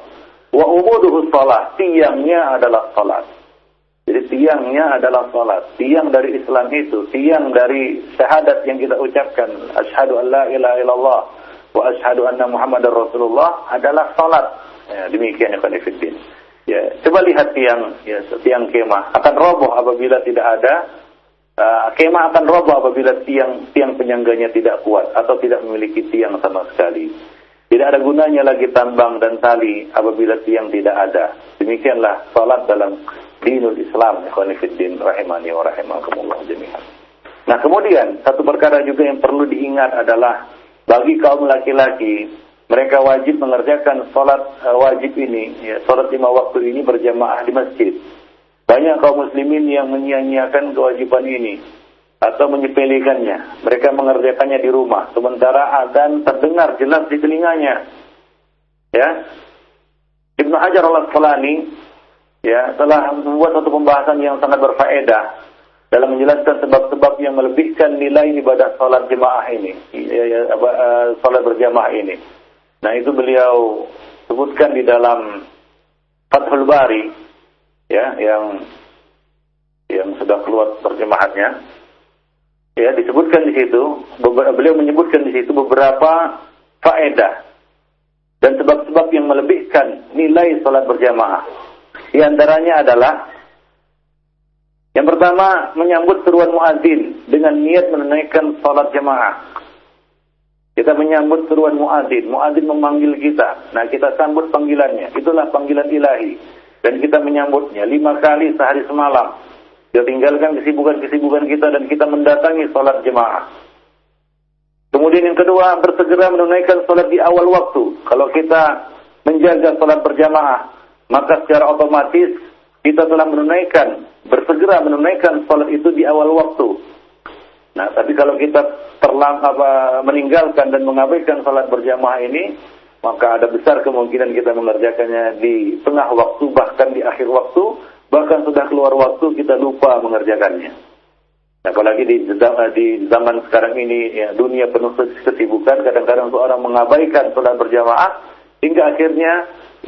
Wa umuduhu salat. Tiangnya adalah salat. Jadi tiangnya adalah salat. Tiang dari Islam itu, tiang dari syahadat yang kita ucapkan, asyhadu an la ilaha illallah wa asyhadu anna muhammadar rasulullah adalah salat. Ya, demikian ya. Ya, coba lihat tiang ya, tiang kemah akan roboh apabila tidak ada uh, kemah akan roboh apabila tiang tiang penyangganya tidak kuat atau tidak memiliki tiang sama sekali. Tidak ada gunanya lagi tambang dan tali apabila tiang tidak ada. Demikianlah salat dalam dinul Islam. Ikhwanifiddin rahimani wa rahimakumullah jami'an. Nah kemudian satu perkara juga yang perlu diingat adalah bagi kaum laki-laki mereka wajib mengerjakan salat uh, wajib ini, ya, salat lima waktu ini berjamaah di masjid. Banyak kaum muslimin yang menyia-nyiakan kewajiban ini atau menyepelekannya. Mereka mengerjakannya di rumah, sementara adzan terdengar jelas di telinganya. Ya. Ibnu Hajar al-Asqalani ya telah membuat satu pembahasan yang sangat berfaedah dalam menjelaskan sebab-sebab yang melebihkan nilai ibadah salat jemaah ini, ya, ya, eh, salat berjamaah ini. Nah, itu beliau sebutkan di dalam Fathul Bari ya yang yang sudah keluar terjemahannya ya disebutkan di situ beliau menyebutkan di situ beberapa faedah dan sebab-sebab yang melebihkan nilai salat berjamaah. Di antaranya adalah yang pertama menyambut seruan muadzin dengan niat menunaikan salat jamaah. Kita menyambut seruan muadzin, muadzin memanggil kita. Nah, kita sambut panggilannya. Itulah panggilan ilahi dan kita menyambutnya lima kali sehari semalam kita tinggalkan kesibukan-kesibukan kita dan kita mendatangi sholat jemaah. Kemudian yang kedua, bersegera menunaikan sholat di awal waktu. Kalau kita menjaga sholat berjamaah, maka secara otomatis kita telah menunaikan, bersegera menunaikan sholat itu di awal waktu. Nah, tapi kalau kita terlam, apa, meninggalkan dan mengabaikan sholat berjamaah ini, maka ada besar kemungkinan kita mengerjakannya di tengah waktu, bahkan di akhir waktu, Bahkan sudah keluar waktu kita lupa mengerjakannya. Nah, apalagi di, di zaman sekarang ini ya, dunia penuh kesibukan, kadang-kadang seorang mengabaikan sholat berjamaah hingga akhirnya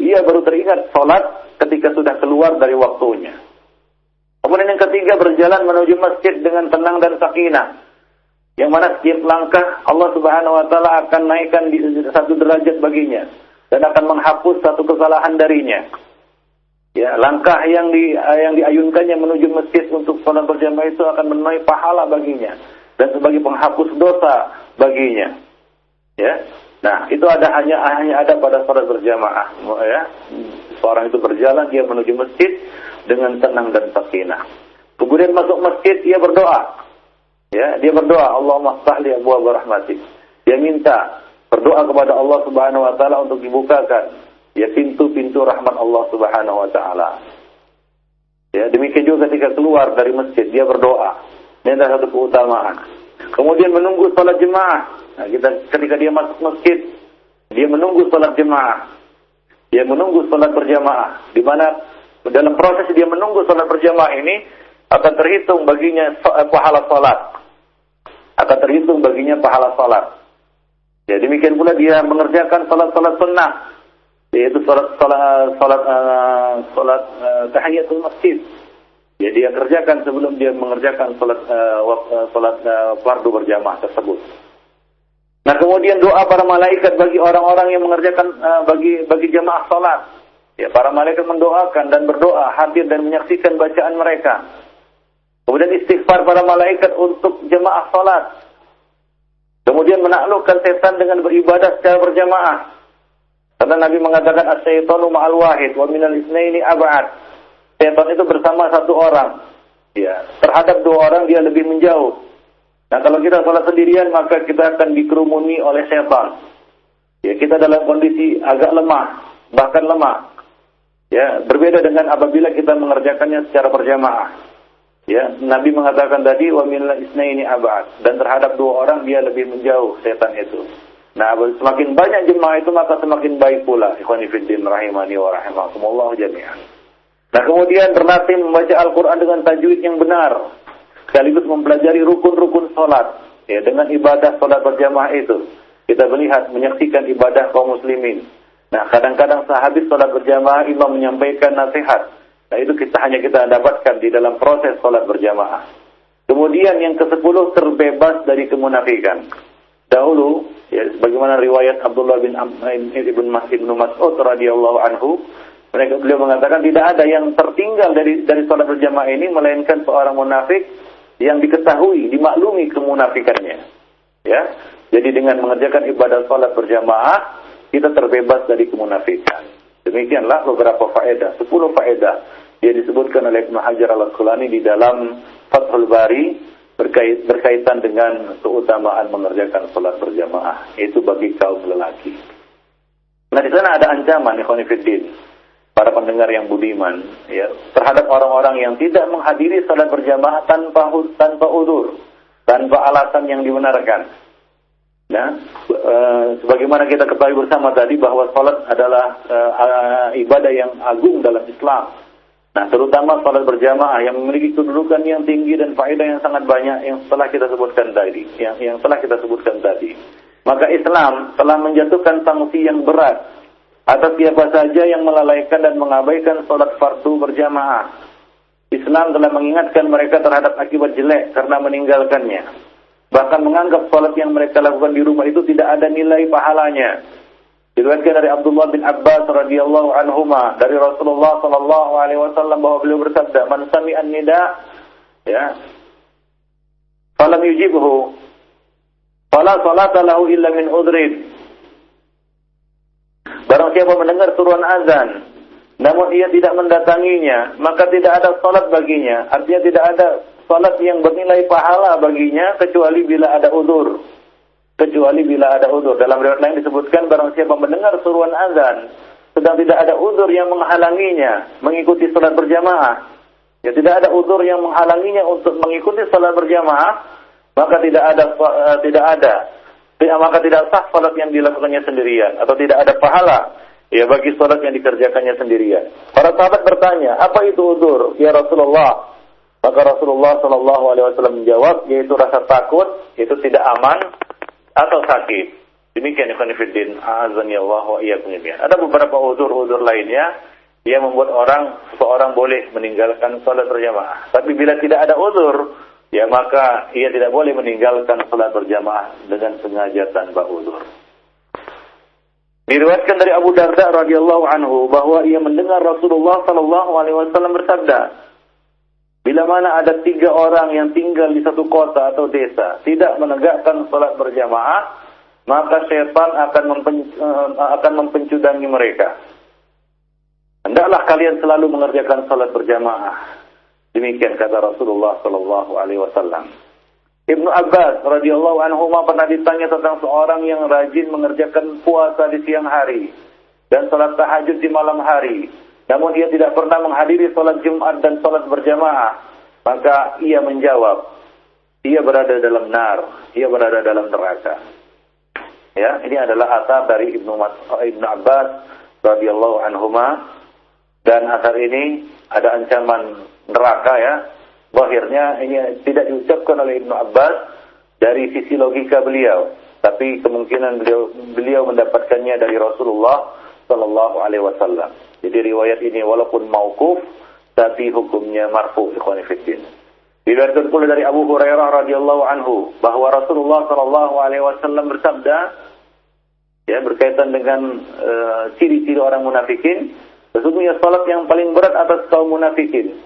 ia baru teringat sholat ketika sudah keluar dari waktunya. Kemudian yang ketiga berjalan menuju masjid dengan tenang dan sakinah. Yang mana setiap langkah Allah Subhanahu wa taala akan naikkan di satu derajat baginya dan akan menghapus satu kesalahan darinya. Ya, langkah yang di yang diayunkannya menuju masjid untuk sholat berjamaah itu akan menuai pahala baginya dan sebagai penghapus dosa baginya. Ya. Nah, itu ada hanya hanya ada pada sholat berjamaah, ya. Seorang itu berjalan dia menuju masjid dengan tenang dan sakinah. Kemudian masuk masjid dia berdoa. Ya, dia berdoa, Allahumma sahli abwaab rahmatik. Dia minta berdoa kepada Allah Subhanahu wa taala untuk dibukakan ya pintu-pintu rahmat Allah Subhanahu wa taala. Ya, demikian juga ketika keluar dari masjid dia berdoa. Ini adalah satu keutamaan. Kemudian menunggu salat jemaah. Nah, kita ketika dia masuk masjid, dia menunggu salat jemaah. Dia menunggu salat berjamaah. Di mana dalam proses dia menunggu salat berjamaah ini akan terhitung baginya eh, pahala salat. Akan terhitung baginya pahala salat. Ya, demikian pula dia mengerjakan salat-salat sunnah yaitu salat salat salat uh, salat uh, tahiyatul masjid. Ya, dia kerjakan sebelum dia mengerjakan salat uh, salat uh, fardu berjamaah tersebut. Nah, kemudian doa para malaikat bagi orang-orang yang mengerjakan uh, bagi bagi jamaah salat. Ya, para malaikat mendoakan dan berdoa, hadir dan menyaksikan bacaan mereka. Kemudian istighfar para malaikat untuk jemaah salat. Kemudian menaklukkan setan dengan beribadah secara berjamaah. Karena Nabi mengatakan as-syaitanu ma'al wahid wa minal isnaini ab'ad. Setan itu bersama satu orang. Ya, terhadap dua orang dia lebih menjauh. Nah, kalau kita salat sendirian maka kita akan dikerumuni oleh setan. Ya, kita dalam kondisi agak lemah, bahkan lemah. Ya, berbeda dengan apabila kita mengerjakannya secara berjamaah. Ya, Nabi mengatakan tadi wa min isnaini abad dan terhadap dua orang dia lebih menjauh setan itu. Nah, semakin banyak jemaah itu maka semakin baik pula. Ikhwani fiddin rahimani wa rahimakumullah. Nah, kemudian berlatih membaca Al-Qur'an dengan tajwid yang benar. Sekaligus mempelajari rukun-rukun salat ya dengan ibadah salat berjamaah itu. Kita melihat menyaksikan ibadah kaum muslimin Nah, kadang-kadang sahabat sholat berjamaah, imam menyampaikan nasihat. Nah, itu kita hanya kita dapatkan di dalam proses sholat berjamaah. Kemudian yang ke-10 terbebas dari kemunafikan. Dahulu, ya, bagaimana riwayat Abdullah bin Ibn Ibn Mas'ud radhiyallahu anhu, mereka beliau mengatakan tidak ada yang tertinggal dari dari sholat berjamaah ini melainkan seorang munafik yang diketahui, dimaklumi kemunafikannya. Ya, jadi dengan mengerjakan ibadah sholat berjamaah, kita terbebas dari kemunafikan. Demikianlah beberapa faedah, 10 faedah yang disebutkan oleh Ibnu Hajar al-Asqalani di dalam Fathul Bari berkait, berkaitan dengan keutamaan mengerjakan salat berjamaah itu bagi kaum lelaki. Nah di sana ada ancaman ikhwanifiddin para pendengar yang budiman ya terhadap orang-orang yang tidak menghadiri salat berjamaah tanpa tanpa udur, tanpa alasan yang dibenarkan. Ya, e, sebagaimana kita ketahui bersama tadi bahwa salat adalah e, ibadah yang agung dalam Islam. Nah, terutama salat berjamaah yang memiliki kedudukan yang tinggi dan faedah yang sangat banyak yang telah kita sebutkan tadi, yang yang telah kita sebutkan tadi. Maka Islam telah menjatuhkan sanksi yang berat atas siapa saja yang melalaikan dan mengabaikan salat fardu berjamaah. Islam telah mengingatkan mereka terhadap akibat jelek karena meninggalkannya bahkan menganggap salat yang mereka lakukan di rumah itu tidak ada nilai pahalanya. Diriwayatkan dari Abdullah bin Abbas radhiyallahu anhuma dari Rasulullah sallallahu alaihi wasallam bahwa beliau bersabda, "Man sami'an nida ya falam yujibhu fala salata lahu illa min udrin." Barang siapa mendengar turuan azan namun ia tidak mendatanginya, maka tidak ada salat baginya. Artinya tidak ada salat yang bernilai pahala baginya kecuali bila ada udur. Kecuali bila ada udur. Dalam riwayat lain disebutkan barang siapa mendengar suruhan azan sedang tidak ada udur yang menghalanginya mengikuti salat berjamaah. Ya tidak ada udur yang menghalanginya untuk mengikuti salat berjamaah, maka tidak ada uh, tidak ada tidak, maka tidak sah salat yang dilakukannya sendirian atau tidak ada pahala ya bagi salat yang dikerjakannya sendirian. Para sahabat bertanya, "Apa itu udur?" Ya Rasulullah, maka Rasulullah Shallallahu Alaihi Wasallam menjawab, yaitu rasa takut, itu tidak aman atau sakit. Demikian Ikhwanifiddin, azani Allah wa Ada beberapa udur-udur lainnya yang membuat orang seorang boleh meninggalkan sholat berjamaah. Tapi bila tidak ada udur, ya maka ia tidak boleh meninggalkan sholat berjamaah dengan sengaja tanpa udur. Diriwayatkan dari Abu Darda radhiyallahu anhu bahwa ia mendengar Rasulullah sallallahu alaihi wasallam bersabda, Bila mana ada tiga orang yang tinggal di satu kota atau desa tidak menegakkan sholat berjamaah, maka setan akan, mempen, eh, akan mempencudangi mereka. Hendaklah kalian selalu mengerjakan sholat berjamaah. Demikian kata Rasulullah Sallallahu Alaihi Wasallam. Ibnu Abbas radhiyallahu anhu pernah ditanya tentang seorang yang rajin mengerjakan puasa di siang hari dan sholat tahajud di malam hari namun ia tidak pernah menghadiri sholat Jumat dan sholat berjamaah, maka ia menjawab, ia berada dalam nar, ia berada dalam neraka. Ya, ini adalah asar dari Ibnu Ibnu Abbas radhiyallahu anhuma dan asar ini ada ancaman neraka ya. Akhirnya ini tidak diucapkan oleh Ibnu Abbas dari sisi logika beliau, tapi kemungkinan beliau beliau mendapatkannya dari Rasulullah sallallahu alaihi wasallam. Jadi riwayat ini walaupun mauquf tapi hukumnya marfu ikhwan fillah. Diriwayatkan pula dari Abu Hurairah radhiyallahu anhu bahwa Rasulullah sallallahu alaihi wasallam bersabda ya berkaitan dengan eh, ciri-ciri orang munafikin Sesungguhnya salat yang paling berat atas kaum munafikin.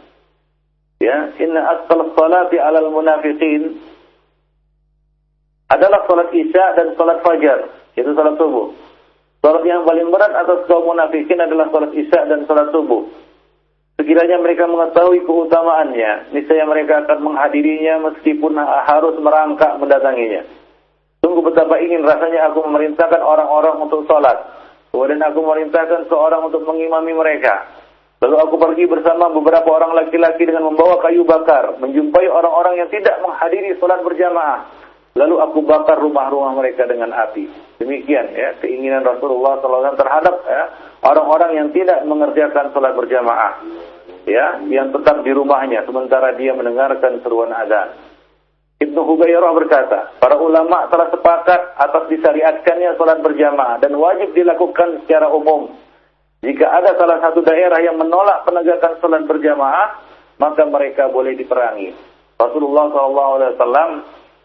Ya, inna asqal salati 'alal munafiqin adalah salat Isya dan salat Fajar, yaitu salat subuh. Salat yang paling berat atas kaum munafikin adalah salat Isya dan salat subuh. Sekiranya mereka mengetahui keutamaannya, niscaya mereka akan menghadirinya meskipun harus merangkak mendatanginya. Tunggu betapa ingin rasanya aku memerintahkan orang-orang untuk sholat. Kemudian aku memerintahkan seorang untuk mengimami mereka. Lalu aku pergi bersama beberapa orang laki-laki dengan membawa kayu bakar, menjumpai orang-orang yang tidak menghadiri sholat berjamaah. Lalu aku bakar rumah-rumah mereka dengan api. Demikian ya keinginan Rasulullah SAW terhadap ya, orang-orang yang tidak mengerjakan sholat berjamaah. Ya, yang tetap di rumahnya sementara dia mendengarkan seruan azan. Ibnu Hubairah berkata, para ulama telah sepakat atas disyariatkannya sholat berjamaah dan wajib dilakukan secara umum. Jika ada salah satu daerah yang menolak penegakan sholat berjamaah, maka mereka boleh diperangi. Rasulullah SAW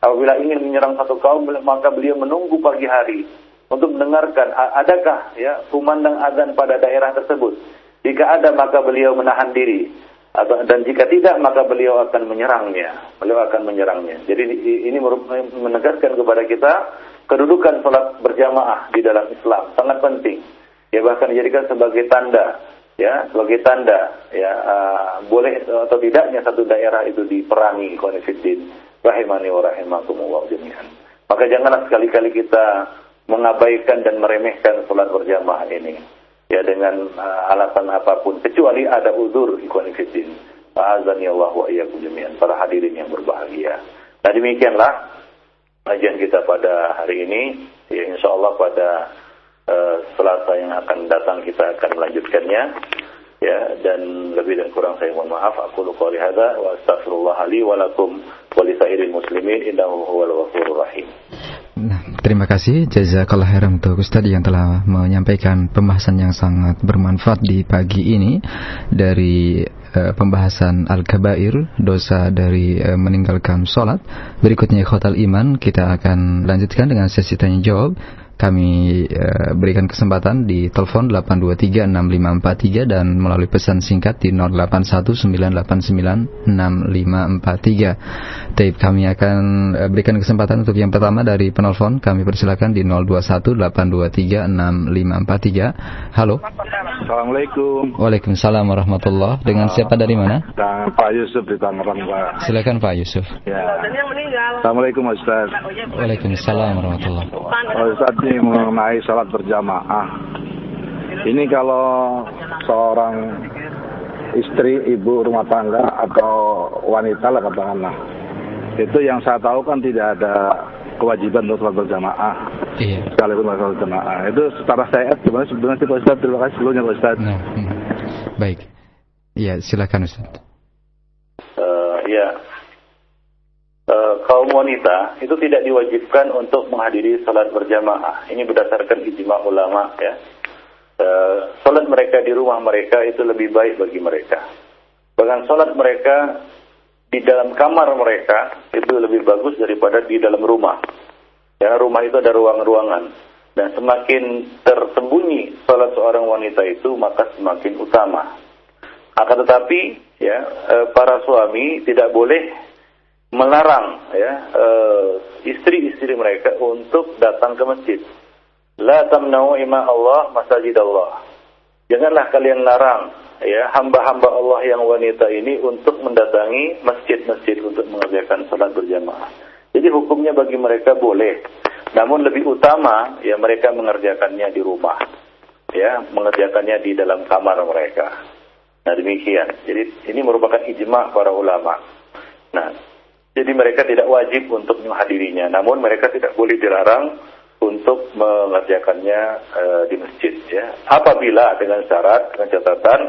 apabila ingin menyerang satu kaum, maka beliau menunggu pagi hari untuk mendengarkan adakah ya kumandang azan pada daerah tersebut. Jika ada maka beliau menahan diri dan jika tidak maka beliau akan menyerangnya. Beliau akan menyerangnya. Jadi ini menegaskan kepada kita kedudukan salat berjamaah di dalam Islam sangat penting. Ya bahkan dijadikan sebagai tanda ya sebagai tanda ya uh, boleh atau tidaknya satu daerah itu diperangi konfidin rahimani wa rahimakumullah jami'an. Maka janganlah sekali-kali kita mengabaikan dan meremehkan salat berjamaah ini ya dengan uh, alasan apa pun kecuali ada uzur fillah. Azani Allah wa iyyakum jami'an para hadirin yang berbahagia. Nah demikianlah kajian kita pada hari ini. Ya insya Allah pada uh, Selasa yang akan datang kita akan melanjutkannya. Ya dan lebih dan kurang saya mohon maaf. Aku lupa hadza wa astaghfirullah li wa lakum wa li muslimin innahu huwal ghafurur rahim. Nah, terima kasih jazakallah khairan untuk Ustaz yang telah menyampaikan pembahasan yang sangat bermanfaat di pagi ini dari uh, pembahasan al-kabair, dosa dari uh, meninggalkan sholat. Berikutnya khotal iman, kita akan lanjutkan dengan sesi tanya jawab kami uh, berikan kesempatan di telepon 8236543 dan melalui pesan singkat di 0819896543. Tape kami akan uh, berikan kesempatan untuk yang pertama dari penelpon. Kami persilakan di 0218236543. Halo. Assalamualaikum. Waalaikumsalam warahmatullah. Dengan siapa dari mana? Pak Yusuf di Tangerang, Pak. Silakan Pak Yusuf. Ya. Assalamualaikum Ustaz. Waalaikumsalam warahmatullah. Ustaz, ini mengenai sholat berjamaah. Ini kalau seorang istri, ibu rumah tangga atau wanita lah katakanlah. Itu yang saya tahu kan tidak ada kewajiban untuk sholat berjamaah. Iya. Sekalipun sholat berjamaah. Itu secara saya gimana sebetulnya sih Pak Ustaz? Terima kasih sebelumnya Pak Ustaz. Nah, hmm. Baik. Iya, silakan Ustaz. Uh, ya, Eh, kaum wanita itu tidak diwajibkan untuk menghadiri salat berjamaah. Ini berdasarkan ijma ulama ya. E, salat mereka di rumah mereka itu lebih baik bagi mereka. Bahkan salat mereka di dalam kamar mereka itu lebih bagus daripada di dalam rumah. Ya, rumah itu ada ruang-ruangan dan semakin tersembunyi salat seorang wanita itu maka semakin utama. Akan tetapi ya eh, para suami tidak boleh melarang ya uh, istri-istri mereka untuk datang ke masjid. La tamna'u ima Allah masajid Allah. Janganlah kalian larang ya hamba-hamba Allah yang wanita ini untuk mendatangi masjid-masjid untuk mengerjakan salat berjamaah. Jadi hukumnya bagi mereka boleh. Namun lebih utama ya mereka mengerjakannya di rumah. Ya, mengerjakannya di dalam kamar mereka. Nah, demikian. Jadi ini merupakan ijma para ulama. Nah, jadi mereka tidak wajib untuk menghadirinya, namun mereka tidak boleh dilarang untuk mengerjakannya e, di masjid. Ya. Apabila dengan syarat, dengan catatan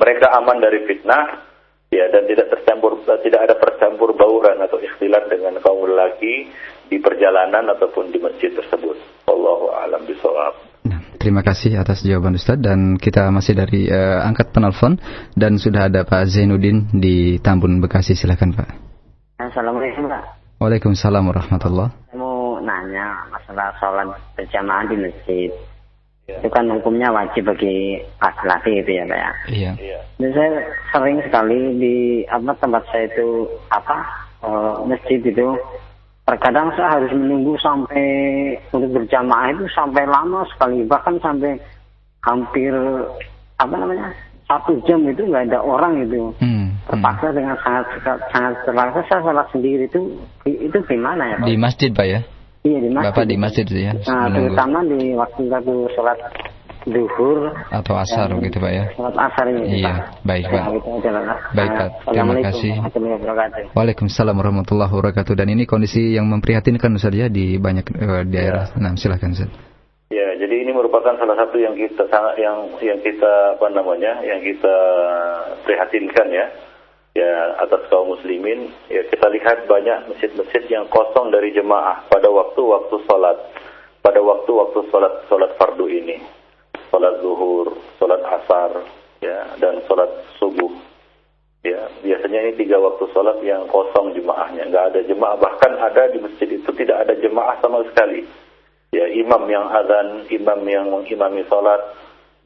mereka aman dari fitnah, ya dan tidak tercampur, tidak ada percampur bauran atau ikhtilat dengan kaum lelaki di perjalanan ataupun di masjid tersebut. Allahu a'lam bishawab. Nah, terima kasih atas jawaban Ustaz dan kita masih dari uh, angkat penelpon dan sudah ada Pak Zainuddin di Tambun Bekasi silakan Pak. Assalamualaikum Pak. Waalaikumsalam warahmatullah. Saya mau nanya masalah sholat berjamaah di masjid. itu kan hukumnya wajib bagi laki-laki itu ya Pak ya. Iya. Dan saya sering sekali di apa tempat saya itu apa eh, masjid itu terkadang saya harus menunggu sampai untuk berjamaah itu sampai lama sekali bahkan sampai hampir apa namanya satu jam itu nggak ada orang itu Hmm, hmm. terpaksa dengan sangat sangat terpaksa saya salat sendiri itu itu gimana ya Pak? Di masjid Pak ya? iya di masjid. Bapak di masjid itu ya? Nah, menunggu. terutama di waktu aku sholat duhur Atau asar gitu Pak ya? sholat asar ini Iya, Pak. baik, Ya, Pak. Baik, Nah, Pak. Terima kasih. Waalaikumsalam warahmatullahi wabarakatuh. Dan ini kondisi yang memprihatinkan Ustaz ya di banyak eh, daerah. Nah, silakan Ustaz. Ya, jadi ini merupakan salah satu yang kita sangat yang yang kita apa namanya, yang kita prihatinkan ya. Ya, atas kaum muslimin, ya kita lihat banyak masjid-masjid yang kosong dari jemaah pada waktu-waktu sholat, pada waktu-waktu sholat sholat fardu ini, sholat zuhur, sholat asar, ya, dan sholat subuh. Ya, biasanya ini tiga waktu sholat yang kosong jemaahnya, nggak ada jemaah, bahkan ada di masjid itu tidak ada jemaah sama sekali ya imam yang azan, imam yang mengimami sholat,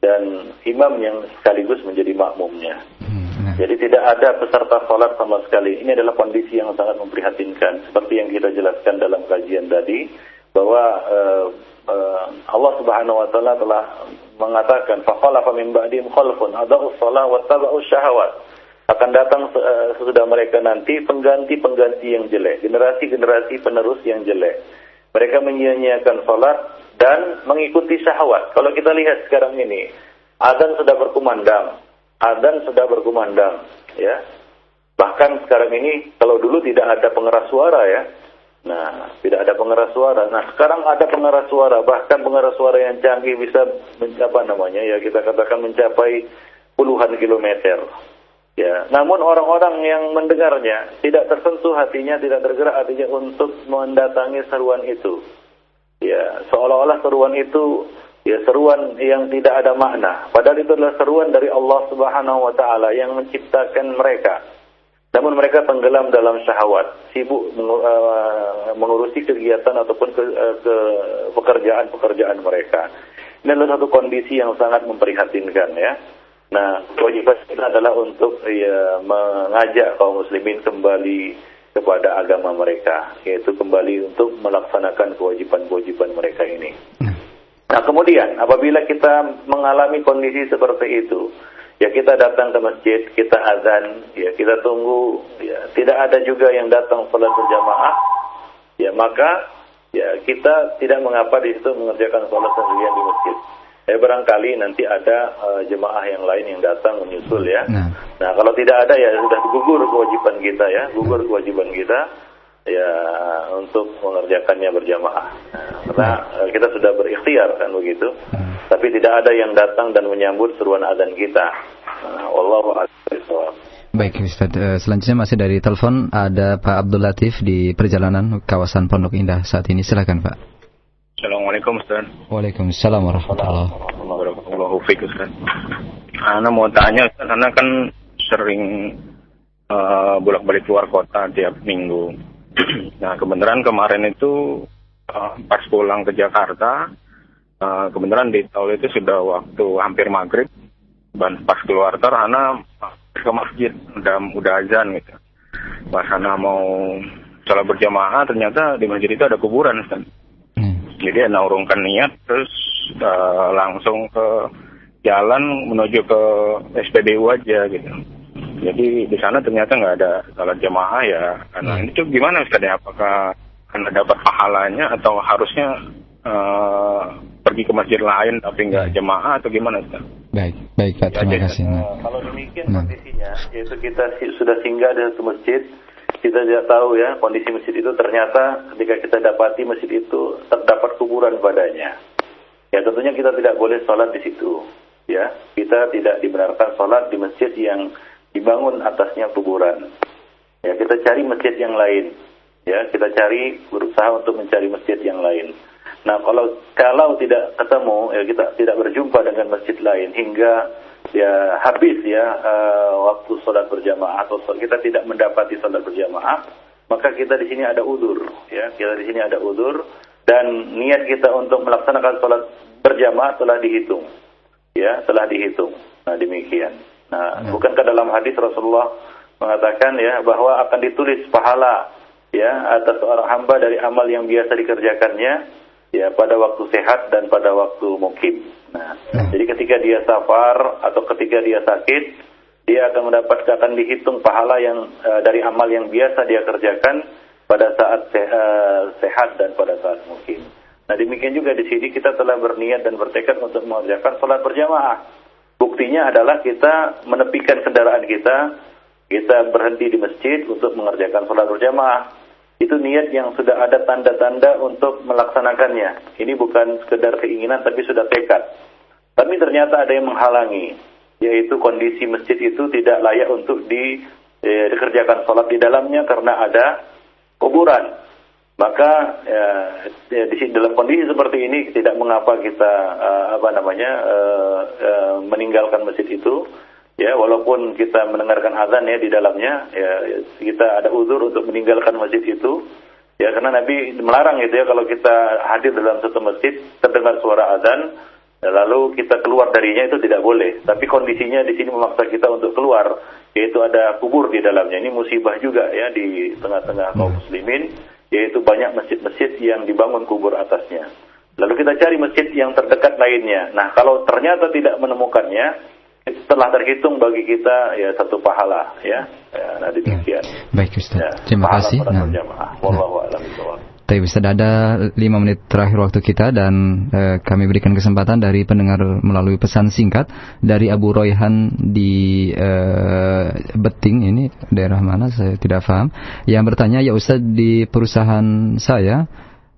dan imam yang sekaligus menjadi makmumnya. Hmm, nah. Jadi tidak ada peserta sholat sama sekali. Ini adalah kondisi yang sangat memprihatinkan. Seperti yang kita jelaskan dalam kajian tadi, bahwa eh, eh, Allah Subhanahu Wa Taala telah mengatakan, "Fakhalafa min ba'dihim khalfun adau shalah wa tabau syahwat." Akan datang eh, sesudah mereka nanti pengganti-pengganti yang jelek, generasi-generasi penerus yang jelek. Mereka menyia-nyiakan sholat dan mengikuti syahwat. Kalau kita lihat sekarang ini, azan sudah berkumandang, azan sudah berkumandang, ya. Bahkan sekarang ini, kalau dulu tidak ada pengeras suara ya, nah tidak ada pengeras suara. Nah sekarang ada pengeras suara, bahkan pengeras suara yang canggih bisa mencapai namanya ya kita katakan mencapai puluhan kilometer. Ya, namun orang-orang yang mendengarnya tidak tersentuh hatinya, tidak tergerak hatinya untuk mendatangi seruan itu. Ya, seolah-olah seruan itu ya seruan yang tidak ada makna. Padahal itu adalah seruan dari Allah Subhanahu wa taala yang menciptakan mereka. Namun mereka tenggelam dalam syahwat, sibuk eh, mengurusi kegiatan ataupun eh, ke pekerjaan-pekerjaan mereka. Ini adalah satu kondisi yang sangat memprihatinkan ya. Nah, kewajiban kita adalah untuk ya, mengajak kaum muslimin kembali kepada agama mereka, yaitu kembali untuk melaksanakan kewajiban-kewajiban mereka ini. Nah, kemudian apabila kita mengalami kondisi seperti itu, ya kita datang ke masjid, kita azan, ya kita tunggu, ya tidak ada juga yang datang sholat berjamaah, ya maka ya kita tidak mengapa di situ mengerjakan sholat sendirian di masjid. Ya barangkali nanti ada eh, jemaah yang lain yang datang menyusul ya. Nah. Nah kalau tidak ada ya sudah gugur kewajiban kita ya, gugur kewajiban kita ya untuk mengerjakannya berjamaah. Nah, karena eh, kita sudah berikhtiar kan begitu. Hmm. Tapi tidak ada yang datang dan menyambut seruan adzan kita. Nah, bishawab. Baik Ustaz, selanjutnya masih dari telepon ada Pak Abdul Latif di perjalanan kawasan Pondok Indah saat ini. Silakan Pak. Assalamualaikum Ustaz. Waalaikumsalam warahmatullahi wabarakatuh Ustaz. Ana mau tanya Ustaz, Ana kan sering uh, bolak-balik keluar kota tiap minggu. [clears throat] nah kebenaran kemarin itu uh, pas pulang ke Jakarta, uh, kebenaran di tol itu sudah waktu hampir maghrib. Dan pas keluar tol, Ana ke masjid, udah udah azan gitu. Pas Ana mau sholat berjamaah, ternyata di masjid itu ada kuburan Ustaz. Hmm. Jadi Ana urungkan niat terus eh, langsung ke jalan menuju ke SPBU aja gitu. Jadi di sana ternyata nggak ada salat jamaah ya. Karena Hmm. itu gimana Ustaz ya? Apakah Anda dapat pahalanya atau harusnya eh, pergi ke masjid lain tapi nggak jamaah atau gimana Ustaz? Baik, baik Pak, terima Ya, kasih. jadi, Nah. kalau demikian Nah. kondisinya, yaitu kita sudah singgah di satu masjid, kita tidak tahu ya kondisi masjid itu ternyata ketika kita dapati masjid itu terdapat kuburan padanya. Ya tentunya kita tidak boleh sholat di situ. Ya, kita tidak dibenarkan sholat di masjid yang dibangun atasnya kuburan. Ya, kita cari masjid yang lain. Ya, kita cari berusaha untuk mencari masjid yang lain. Nah, kalau kalau tidak ketemu, ya kita tidak berjumpa dengan masjid lain hingga ya habis ya eh, waktu sholat berjamaah atau sholat- kita tidak mendapati sholat berjamaah, maka kita di sini ada udur, ya kita di sini ada udur dan niat kita untuk melaksanakan sholat berjamaah telah dihitung. Ya, telah dihitung. Nah, demikian. Nah, ya. bukankah dalam hadis Rasulullah mengatakan ya bahwa akan ditulis pahala ya atas seorang hamba dari amal yang biasa dikerjakannya ya pada waktu sehat dan pada waktu mukim. Nah, ya. jadi ketika dia safar atau ketika dia sakit, dia akan mendapatkan akan dihitung pahala yang uh, dari amal yang biasa dia kerjakan pada saat uh, sehat dan pada saat mukim. Nah demikian juga di sini kita telah berniat dan bertekad untuk mengerjakan sholat berjamaah. Buktinya adalah kita menepikan kendaraan kita, kita berhenti di masjid untuk mengerjakan sholat berjamaah. Itu niat yang sudah ada tanda-tanda untuk melaksanakannya. Ini bukan sekedar keinginan tapi sudah tekad. Tapi ternyata ada yang menghalangi, yaitu kondisi masjid itu tidak layak untuk di, eh, dikerjakan sholat di dalamnya karena ada kuburan maka ya, di dalam kondisi seperti ini tidak mengapa kita uh, apa namanya meninggalkan masjid itu ya walaupun kita mendengarkan azan ya di dalamnya ya kita ada uzur untuk meninggalkan masjid itu ya karena Nabi melarang itu ya kalau kita hadir dalam satu masjid terdengar suara azan ya, lalu kita keluar darinya itu tidak boleh tapi kondisinya di sini memaksa kita untuk keluar yaitu ada kubur di dalamnya ini musibah juga ya di tengah-tengah kaum muslimin yaitu banyak masjid-masjid yang dibangun kubur atasnya. Lalu kita cari masjid yang terdekat lainnya. Nah, kalau ternyata tidak menemukannya, telah terhitung bagi kita ya satu pahala ya. ya nah demikian. Ya. Baik Ustaz. Ya, Terima kasih. Nah. Wallahu a'lam tapi bisa ada lima menit terakhir waktu kita dan eh, kami berikan kesempatan dari pendengar melalui pesan singkat dari Abu Royhan di eh, Beting ini daerah mana saya tidak paham yang bertanya ya Ustaz di perusahaan saya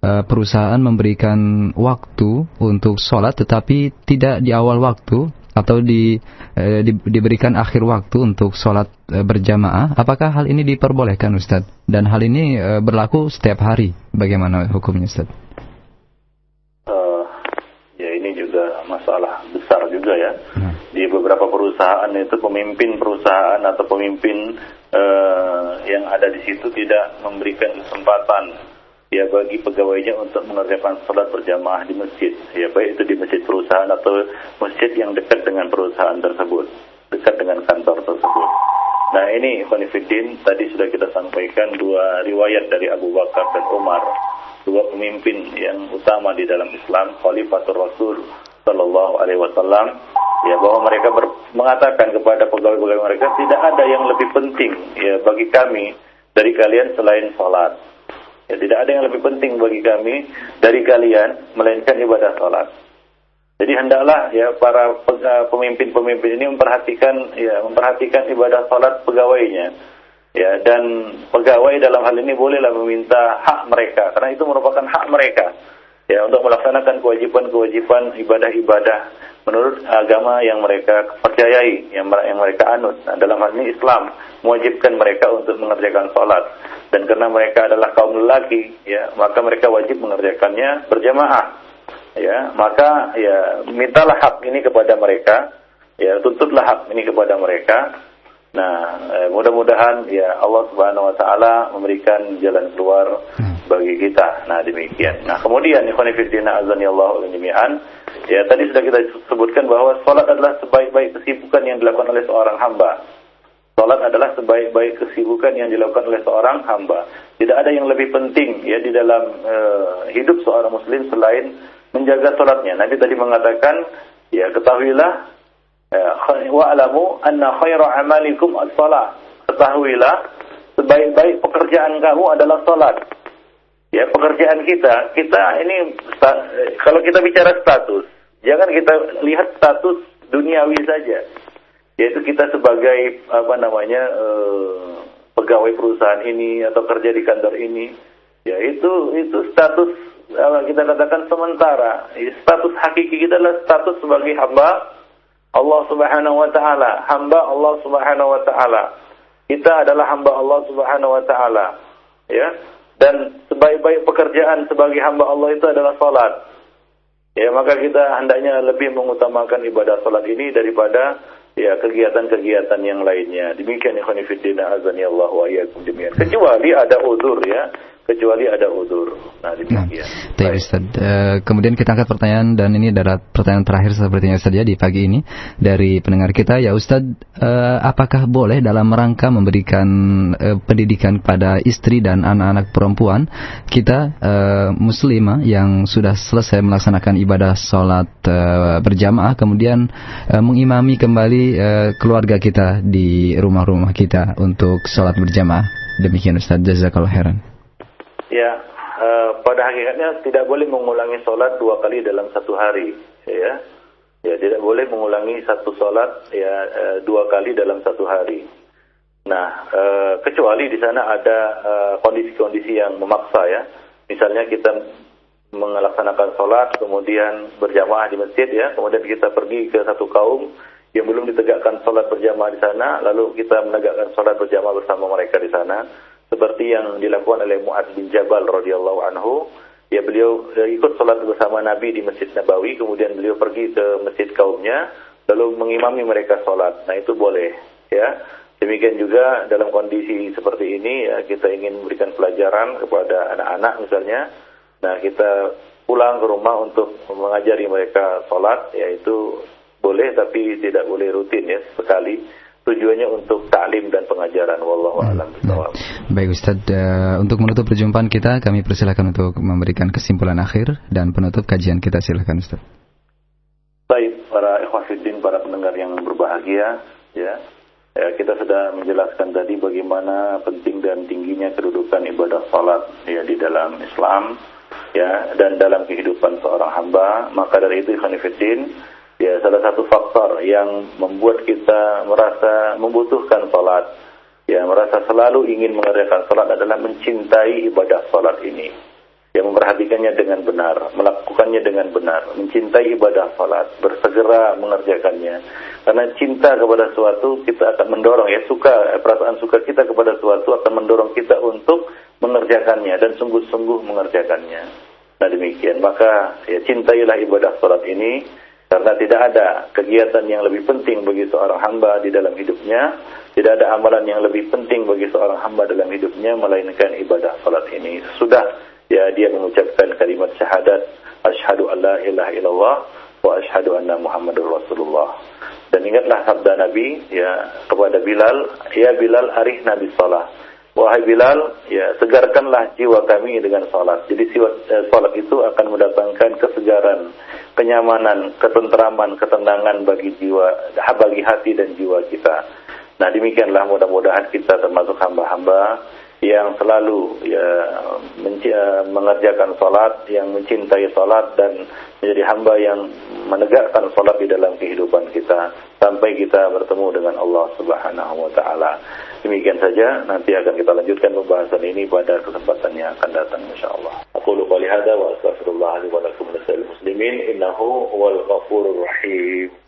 eh, perusahaan memberikan waktu untuk sholat tetapi tidak di awal waktu atau di, eh, di diberikan akhir waktu untuk sholat eh, berjamaah, apakah hal ini diperbolehkan Ustaz? Dan hal ini eh, berlaku setiap hari, bagaimana hukumnya Ustaz? Uh, ya ini juga masalah besar juga ya. Hmm. Di beberapa perusahaan itu pemimpin perusahaan atau pemimpin uh, yang ada di situ tidak memberikan kesempatan ya bagi pegawainya untuk mengerjakan sholat berjamaah di masjid. Ya baik itu di masjid perusahaan atau masjid yang dekat dengan perusahaan tersebut dekat dengan kantor tersebut. Nah ini Khonifuddin tadi sudah kita sampaikan dua riwayat dari Abu Bakar dan Umar dua pemimpin yang utama di dalam Islam Khalifatul Rasul Sallallahu Alaihi Wasallam. Ya bahwa mereka ber, mengatakan kepada pegawai-pegawai mereka tidak ada yang lebih penting ya bagi kami dari kalian selain sholat Ya, tidak ada yang lebih penting bagi kami dari kalian melainkan ibadah sholat. Jadi hendaklah ya para pemimpin-pemimpin ini memperhatikan ya memperhatikan ibadah sholat pegawainya. Ya dan pegawai dalam hal ini bolehlah meminta hak mereka karena itu merupakan hak mereka ya untuk melaksanakan kewajiban-kewajiban ibadah-ibadah menurut agama yang mereka percayai, yang, yang mereka anut. Nah, dalam hal ini Islam mewajibkan mereka untuk mengerjakan sholat dan karena mereka adalah kaum lelaki, ya maka mereka wajib mengerjakannya berjamaah. Ya, maka ya mintalah hak ini kepada mereka, ya tuntutlah hak ini kepada mereka Nah, eh, mudah-mudahan ya Allah Subhanahu wa taala memberikan jalan keluar bagi kita. Nah, demikian. Nah, kemudian ikhwan fillah azani Allah. Ya, tadi sudah kita sebutkan bahwa salat adalah sebaik-baik kesibukan yang dilakukan oleh seorang hamba. Salat adalah sebaik-baik kesibukan yang dilakukan oleh seorang hamba. Tidak ada yang lebih penting ya di dalam uh, hidup seorang muslim selain menjaga salatnya. Nabi tadi mengatakan, ya ketahuilah Eh, wa'lamu anna khaira amalikum as-salat. Ketahuilah sebaik-baik pekerjaan kamu adalah salat. Ya, pekerjaan kita, kita ini kalau kita bicara status, jangan kita lihat status duniawi saja. Yaitu kita sebagai apa namanya eh, pegawai perusahaan ini atau kerja di kantor ini, ya itu itu status kita katakan sementara. Status hakiki kita adalah status sebagai hamba Allah Subhanahu wa taala, hamba Allah Subhanahu wa taala. Kita adalah hamba Allah Subhanahu wa taala. Ya. Dan sebaik-baik pekerjaan sebagai hamba Allah itu adalah salat. Ya, maka kita hendaknya lebih mengutamakan ibadah salat ini daripada ya kegiatan-kegiatan yang lainnya. Demikian ikhwan fillah azani Allah wa. Kecuali ada uzur ya. Kecuali ada udur. Nah, demikian. Nah, Ustaz. Uh, kemudian kita angkat pertanyaan dan ini adalah pertanyaan terakhir sepertinya saja di pagi ini dari pendengar kita. Ya Ustaz, uh, apakah boleh dalam rangka memberikan uh, pendidikan kepada istri dan anak-anak perempuan kita uh, muslimah yang sudah selesai melaksanakan ibadah sholat uh, berjamaah kemudian uh, mengimami kembali uh, keluarga kita di rumah-rumah kita untuk sholat berjamaah? Demikian Ustaz, jazakallah khairan. Ya, uh, pada hakikatnya tidak boleh mengulangi sholat dua kali dalam satu hari, ya. Ya, tidak boleh mengulangi satu sholat ya uh, dua kali dalam satu hari. Nah, uh, kecuali di sana ada kondisi-kondisi uh, yang memaksa ya. Misalnya kita melaksanakan sholat, kemudian berjamaah di masjid ya, kemudian kita pergi ke satu kaum yang belum ditegakkan sholat berjamaah di sana, lalu kita menegakkan sholat berjamaah bersama mereka di sana seperti yang dilakukan oleh Mu'ad bin Jabal radhiyallahu anhu. Ya beliau ikut sholat bersama Nabi di Masjid Nabawi kemudian beliau pergi ke masjid kaumnya lalu mengimami mereka sholat nah itu boleh ya. Demikian juga dalam kondisi seperti ini ya kita ingin memberikan pelajaran kepada anak-anak misalnya. Nah kita pulang ke rumah untuk mengajari mereka sholat yaitu boleh tapi tidak boleh rutin ya sekali tujuannya untuk taklim dan pengajaran wallahu hmm. alam nah, Baik Ustaz, uh, untuk menutup perjumpaan kita kami persilakan untuk memberikan kesimpulan akhir dan penutup kajian kita silakan Ustaz. Baik, para ikhwatiddin, para pendengar yang berbahagia, ya. Ya, kita sudah menjelaskan tadi bagaimana penting dan tingginya kedudukan ibadah salat ya di dalam Islam ya dan dalam kehidupan seorang hamba. Maka dari itu ikhwanifiddin ya salah satu faktor yang membuat kita merasa membutuhkan salat ya merasa selalu ingin mengerjakan salat adalah mencintai ibadah salat ini yang memperhatikannya dengan benar, melakukannya dengan benar, mencintai ibadah salat, bersegera mengerjakannya. Karena cinta kepada suatu kita akan mendorong ya suka eh, perasaan suka kita kepada suatu akan mendorong kita untuk mengerjakannya dan sungguh-sungguh mengerjakannya. Nah demikian maka ya cintailah ibadah salat ini karena tidak ada kegiatan yang lebih penting bagi seorang hamba di dalam hidupnya, tidak ada amalan yang lebih penting bagi seorang hamba dalam hidupnya melainkan ibadah salat ini. Sudah ya dia mengucapkan kalimat syahadat asyhadu alla ilaha illallah wa asyhadu anna muhammadur rasulullah. Dan ingatlah sabda Nabi ya kepada Bilal, ya Bilal arih Nabi salat. Wahai Bilal, ya segarkanlah jiwa kami dengan salat. Jadi eh, salat itu akan mendatangkan kesegaran, kenyamanan, ketentraman, ketenangan bagi jiwa, bagi hati dan jiwa kita. Nah demikianlah mudah-mudahan kita termasuk hamba-hamba yang selalu ya eh, mengerjakan salat, yang mencintai salat dan menjadi hamba yang menegakkan salat di dalam kehidupan kita sampai kita bertemu dengan Allah Subhanahu wa taala. Demikian saja, nanti akan kita lanjutkan pembahasan ini pada kesempatan yang akan datang insyaallah. Aku lupa lihada wa astaghfirullah li wa lakum muslimin innahu huwal ghafurur rahim.